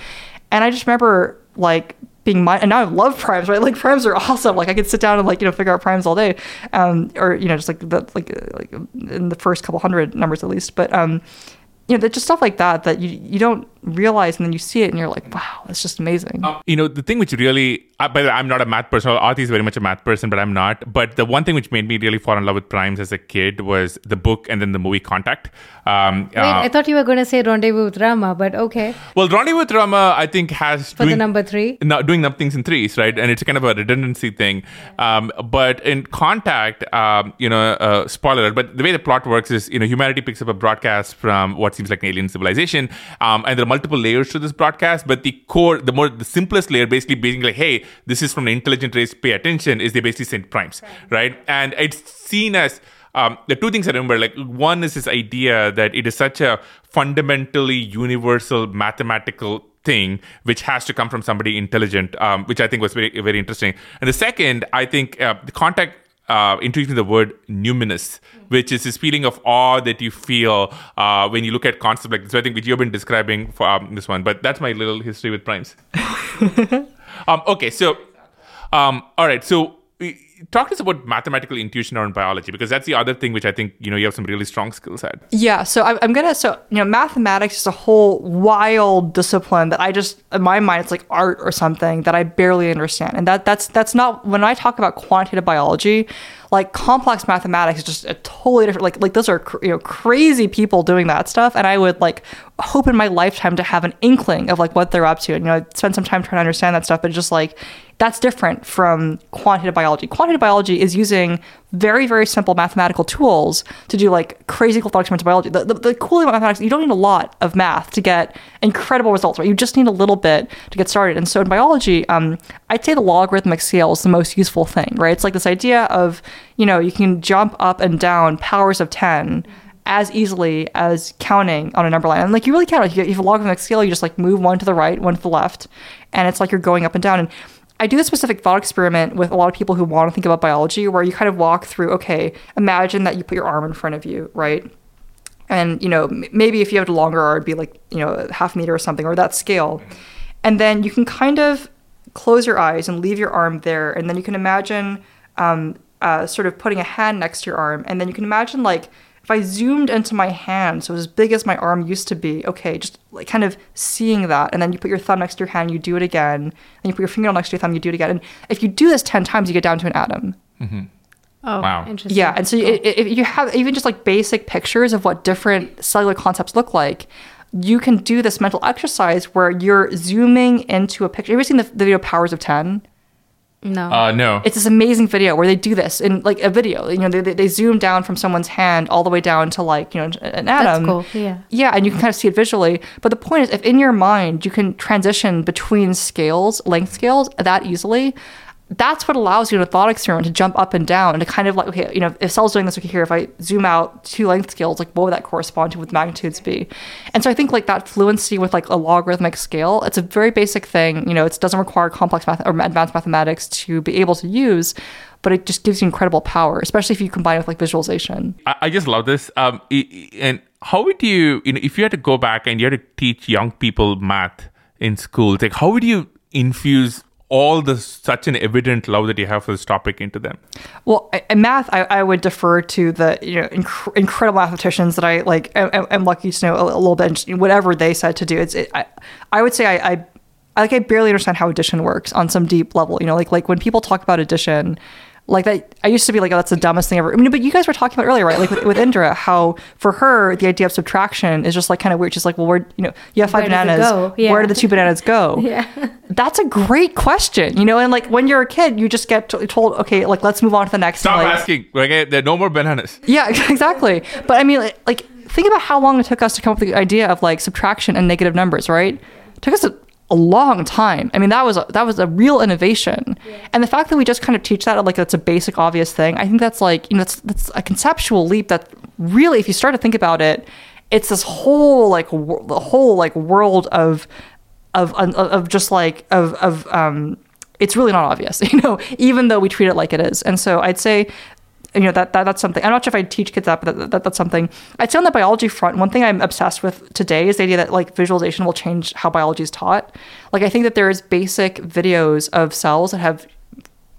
and i just remember like being my and now I love primes, right? Like primes are awesome. Like I could sit down and like you know figure out primes all day, um, or you know just like the like like in the first couple hundred numbers at least. But um, you know, just stuff like that that you you don't realize, and then you see it, and you're like, wow, that's just amazing. Um, you know, the thing which really, uh, by the way, I'm not a math person. Aarthi is very much a math person, but I'm not. But the one thing which made me really fall in love with primes as a kid was the book and then the movie Contact. Um, wait i thought you were going to say rendezvous with rama but okay well, Rendezvous with Rama, I think, has for the number three no, doing some things in threes, right? And it's kind of a redundancy thing. Um, but in Contact, um, you know, uh, spoiler, alert, but the way the plot works is, you know, humanity picks up a broadcast from what seems like an alien civilization, um, and there are multiple layers to this broadcast. But the core, the more, the simplest layer, basically being like, hey, this is from an intelligent race, pay attention, is they basically send primes, right? And it's seen as um, the two things I remember, like one is this idea that it is such a fundamentally universal mathematical thing which has to come from somebody intelligent, um, which I think was very very interesting. And the second, I think uh, the contact. Uh, introducing the word numinous, which is this feeling of awe that you feel uh, when you look at concepts like this. So I think which you've been describing for um, this one, but that's my little history with primes. um, okay, so um, all right, so talk to us about mathematical intuition around biology because that's the other thing which I think you know you have some really strong skills at. Yeah, so I'm, I'm gonna so you know mathematics is a whole wild discipline that I just in my mind it's like art or something that I barely understand, and that that's that's not when I talk about quantitative biology, like complex mathematics is just a totally different like like those are cr- you know crazy people doing that stuff, and I would like hope in my lifetime to have an inkling of like what they're up to, and you know spend some time trying to understand that stuff, but just like that's different from quantitative biology. Quantitative biology is using very, very simple mathematical tools to do like crazy cool thought experiments in biology. The, the, the cool thing about mathematics, you don't need a lot of math to get incredible results, right? You just need a little bit to get started. And so in biology, um, I'd say the logarithmic scale is the most useful thing, right? It's like this idea of, you know, you can jump up and down powers of 10 as easily as counting on a number line. And like you really can. Like, you have a logarithmic scale, you just like move one to the right, one to the left, and it's like you're going up and down. And I do a specific thought experiment with a lot of people who want to think about biology where you kind of walk through, okay, imagine that you put your arm in front of you, right? And, you know, maybe if you had a longer arm, it'd be like, you know, a half meter or something, or that scale. And then you can kind of close your eyes and leave your arm there. And then you can imagine um, uh, sort of putting a hand next to your arm. And then you can imagine, like, if I zoomed into my hand, so as big as my arm used to be, okay, just like kind of seeing that, and then you put your thumb next to your hand, you do it again, and you put your fingernail next to your thumb, you do it again, and if you do this ten times, you get down to an atom. Mm-hmm. Oh, Wow. interesting. Yeah, and so i- i- if you have even just like basic pictures of what different cellular concepts look like, you can do this mental exercise where you're zooming into a picture. Have you ever seen the, the video Powers of Ten? No. Uh, no. It's this amazing video where they do this in like a video. You know, they, they, they zoom down from someone's hand all the way down to like you know an atom. cool, yeah. Yeah, and you can kind of see it visually. But the point is, if in your mind you can transition between scales, length scales, that easily, that's what allows you in a thought experiment to jump up and down and to kind of like, okay, you know, if cell's doing this, okay, here, if I zoom out two length scales, like what would that correspond to with magnitudes be? And so I think like that fluency with like a logarithmic scale, it's a very basic thing. You know, it doesn't require complex math or advanced mathematics to be able to use, but it just gives you incredible power, especially if you combine it with like visualization. I, I just love this. Um, and how would you, you know, if you had to go back and you had to teach young people math in school, like how would you infuse all the such an evident love that you have for this topic into them? Well, in math, I, I would defer to the you know inc- incredible mathematicians that I like. am am lucky to know a, little bit. Whatever they said to do, it's. It, I, I would say I, I, I like I barely understand how addition works on some deep level. You know, like like when people talk about addition. Like that, I used to be like, oh, that's the dumbest thing ever. I mean, but you guys were talking about earlier, right? Like with, with Indra, how for her the idea of subtraction is just like kind of weird. She's like, well, where you know, you have five Where bananas. go? Yeah. Where do the two bananas go? Yeah. That's a great question, you know. And like when you're a kid, you just get t- told, okay, like let's move on to the next. Stop and, like, asking. Like, eh, there are no more bananas. yeah, exactly. But I mean, like, like, think about how long it took us to come up with the idea of like subtraction and negative numbers, right? It took us a, a long time. I mean, that was a, that was a real innovation. And the fact that we just kind of teach that like that's a basic, obvious thing, I think that's like you know that's that's a conceptual leap that really, if you start to think about it, it's this whole like wor- the whole like world of of of, of just like of of um it's really not obvious you know even though we treat it like it is and so i'd say you know that, that that's something i'm not sure if i teach kids that but that, that, that's something i'd say on the biology front one thing i'm obsessed with today is the idea that like visualization will change how biology is taught like i think that there's basic videos of cells that have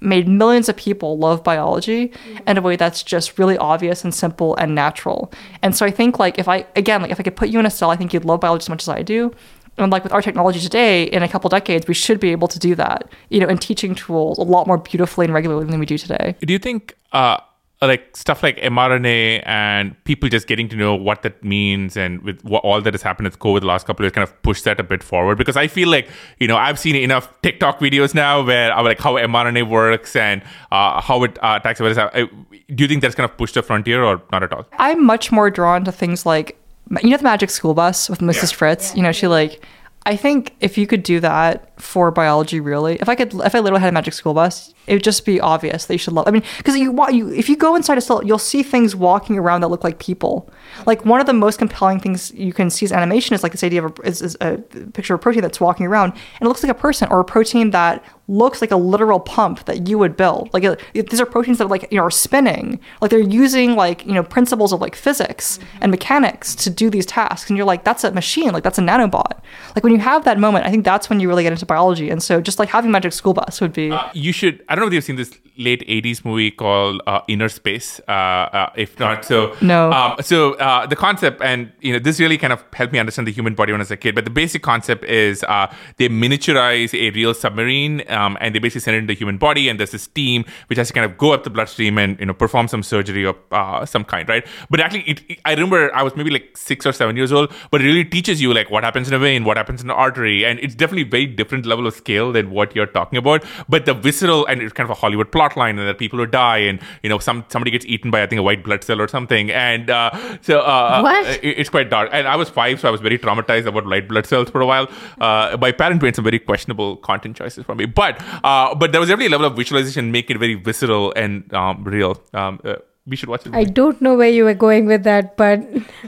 made millions of people love biology in a way that's just really obvious and simple and natural. And so I think like if I again like if I could put you in a cell, I think you'd love biology as much as I do. And like with our technology today, in a couple decades, we should be able to do that, you know, in teaching tools a lot more beautifully and regularly than we do today. Do you think uh, like stuff like mRNA and people just getting to know what that means and with what, all that has happened with COVID the last couple of years kind of push that a bit forward? Because I feel like, you know, I've seen enough TikTok videos now where I'm like how mRNA works and uh, how it uh, attacks a virus. Uh, Do you think that's kind of pushed the frontier or not at all? I'm much more drawn to things like you know the Magic School Bus with Mrs. Fritz. You know, she like. I think if you could do that for biology, really, if I could, if I literally had a Magic School Bus, it would just be obvious that you should love. I mean, because you, wa- you, if you go inside a cell, you'll see things walking around that look like people. Like one of the most compelling things you can see as animation is like this idea of a, is, is a picture of a protein that's walking around and it looks like a person or a protein that looks like a literal pump that you would build. Like it, these are proteins that like you know are spinning. Like they're using like you know principles of like physics mm-hmm. and mechanics to do these tasks. And you're like, that's a machine. Like that's a nanobot. Like when you have that moment, I think that's when you really get into biology. And so just like having Magic School Bus would be. Uh, you should. I don't know if you've seen this late '80s movie called uh, Innerspace. Uh, uh, if not, so No. Um, so uh, the concept, and you know, this really kind of helped me understand the human body when I was a kid. But the basic concept is uh, they miniaturize a real submarine, um, and they basically send it into the human body, and there's this team which has to kind of go up the bloodstream and you know perform some surgery of uh, some kind, right? But actually, it, it- I remember I was maybe like six or seven years old, but it really teaches you like what happens in a vein, what happens in an artery, and it's definitely a very different level of scale than what you're talking about. But the visceral and it's kind of a Hollywood plot line, and that people who die, and you know some somebody gets eaten by I think a white blood cell or something, and uh, so uh, What? it- it's quite dark. And I was five, so I was very traumatized about white blood cells for a while. Uh, my parents made some very questionable content choices for me, but uh, but there was definitely a level of visualization, make it very visceral and um, real. Um, uh, we should watch it. I don't know where you were going with that, but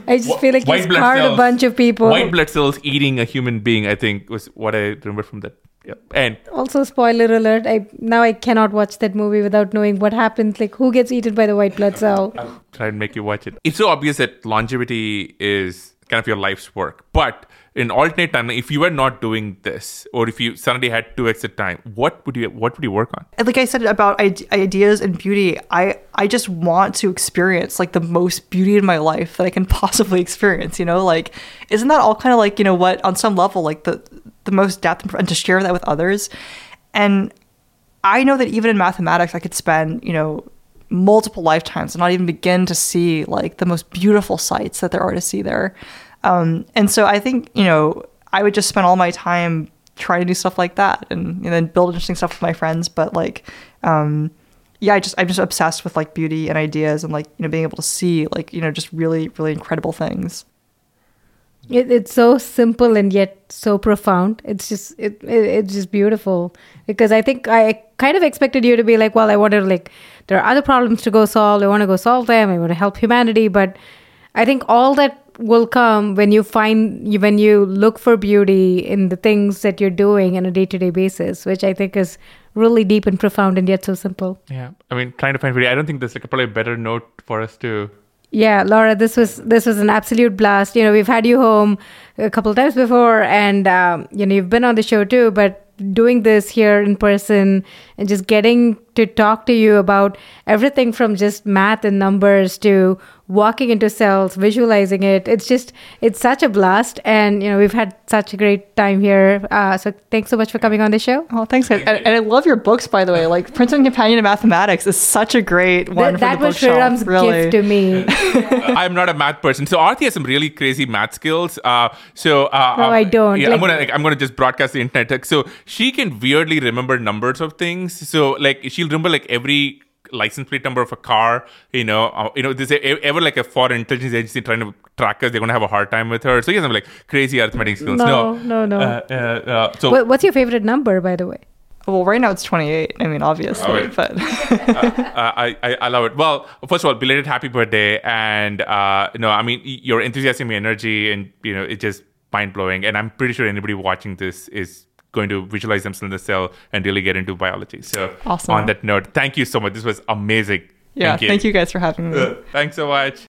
I just feel like you scarred a bunch of people. White blood cells eating a human being, I think, was what I remember from that. Yeah. And Also, spoiler alert! I now I cannot watch that movie without knowing what happens. Like, who gets eaten by the white blood cell? I'll try and make you watch it. It's so obvious that longevity is kind of your life's work, but in alternate time, if you were not doing this, or if you suddenly had two extra time, what would you what would you work on? like I said about ideas and beauty, I I just want to experience like the most beauty in my life that I can possibly experience. You know, like isn't that all kind of like you know what on some level like the the most depth and to share that with others, and I know that even in mathematics I could spend you know multiple lifetimes and not even begin to see like the most beautiful sights that there are to see there. Um, and so I think you know I would just spend all my time trying to do stuff like that and, and then build interesting stuff with my friends. But like, um, yeah, I just I'm just obsessed with like beauty and ideas and like you know being able to see like you know just really really incredible things. It, it's so simple and yet so profound. It's just it, it it's just beautiful because I think I kind of expected you to be like, well, I want to like there are other problems to go solve. I want to go solve them. I want to help humanity, but I think all that will come when you find when you look for beauty in the things that you're doing on a day-to-day basis, which I think is really deep and profound and yet so simple. Yeah, I mean, trying to find video. I don't think there's like a, probably a better note for us to yeah, Laura, this was this was an absolute blast. You know, we've had you home a couple times before, and um, you know you've been on the show too. But doing this here in person and just getting to talk to you about everything from just math and numbers to walking into cells, visualizing it. It's just, it's such a blast. And, you know, we've had such a great time here. Uh, so thanks so much for coming on the show. Oh, thanks. Guys. And, and I love your books, by the way. Like Princeton Companion of Mathematics is such a great one Th- that was Sriram's really. gift to me. I'm not a math person. So Aarthi has some really crazy math skills. Uh, so uh, no, I don't. Yeah, like, I'm gonna like, I'm gonna just broadcast the internet. So she can weirdly remember numbers of things. So like she'll remember like every license plate number of a car. You know, uh, you know, there's ever like a foreign intelligence agency trying to track us, they're gonna have a hard time with her. So he has some like crazy arithmetic skills. No, no, no. Uh, uh, uh, so what, what's your favorite number, by the way? Well, right now it's 28. I mean, obviously, Oh, wait. but uh, I, I I love it. Well, first of all, belated happy birthday, and uh, no, I mean your enthusiasm, your energy, and you know it's just mind blowing. And I'm pretty sure anybody watching this is going to visualize themselves in the cell and really get into biology. So, Awesome. on that note, thank you so much. This was amazing. yeah. thank you. Thank you guys for having me. Uh, thanks so much.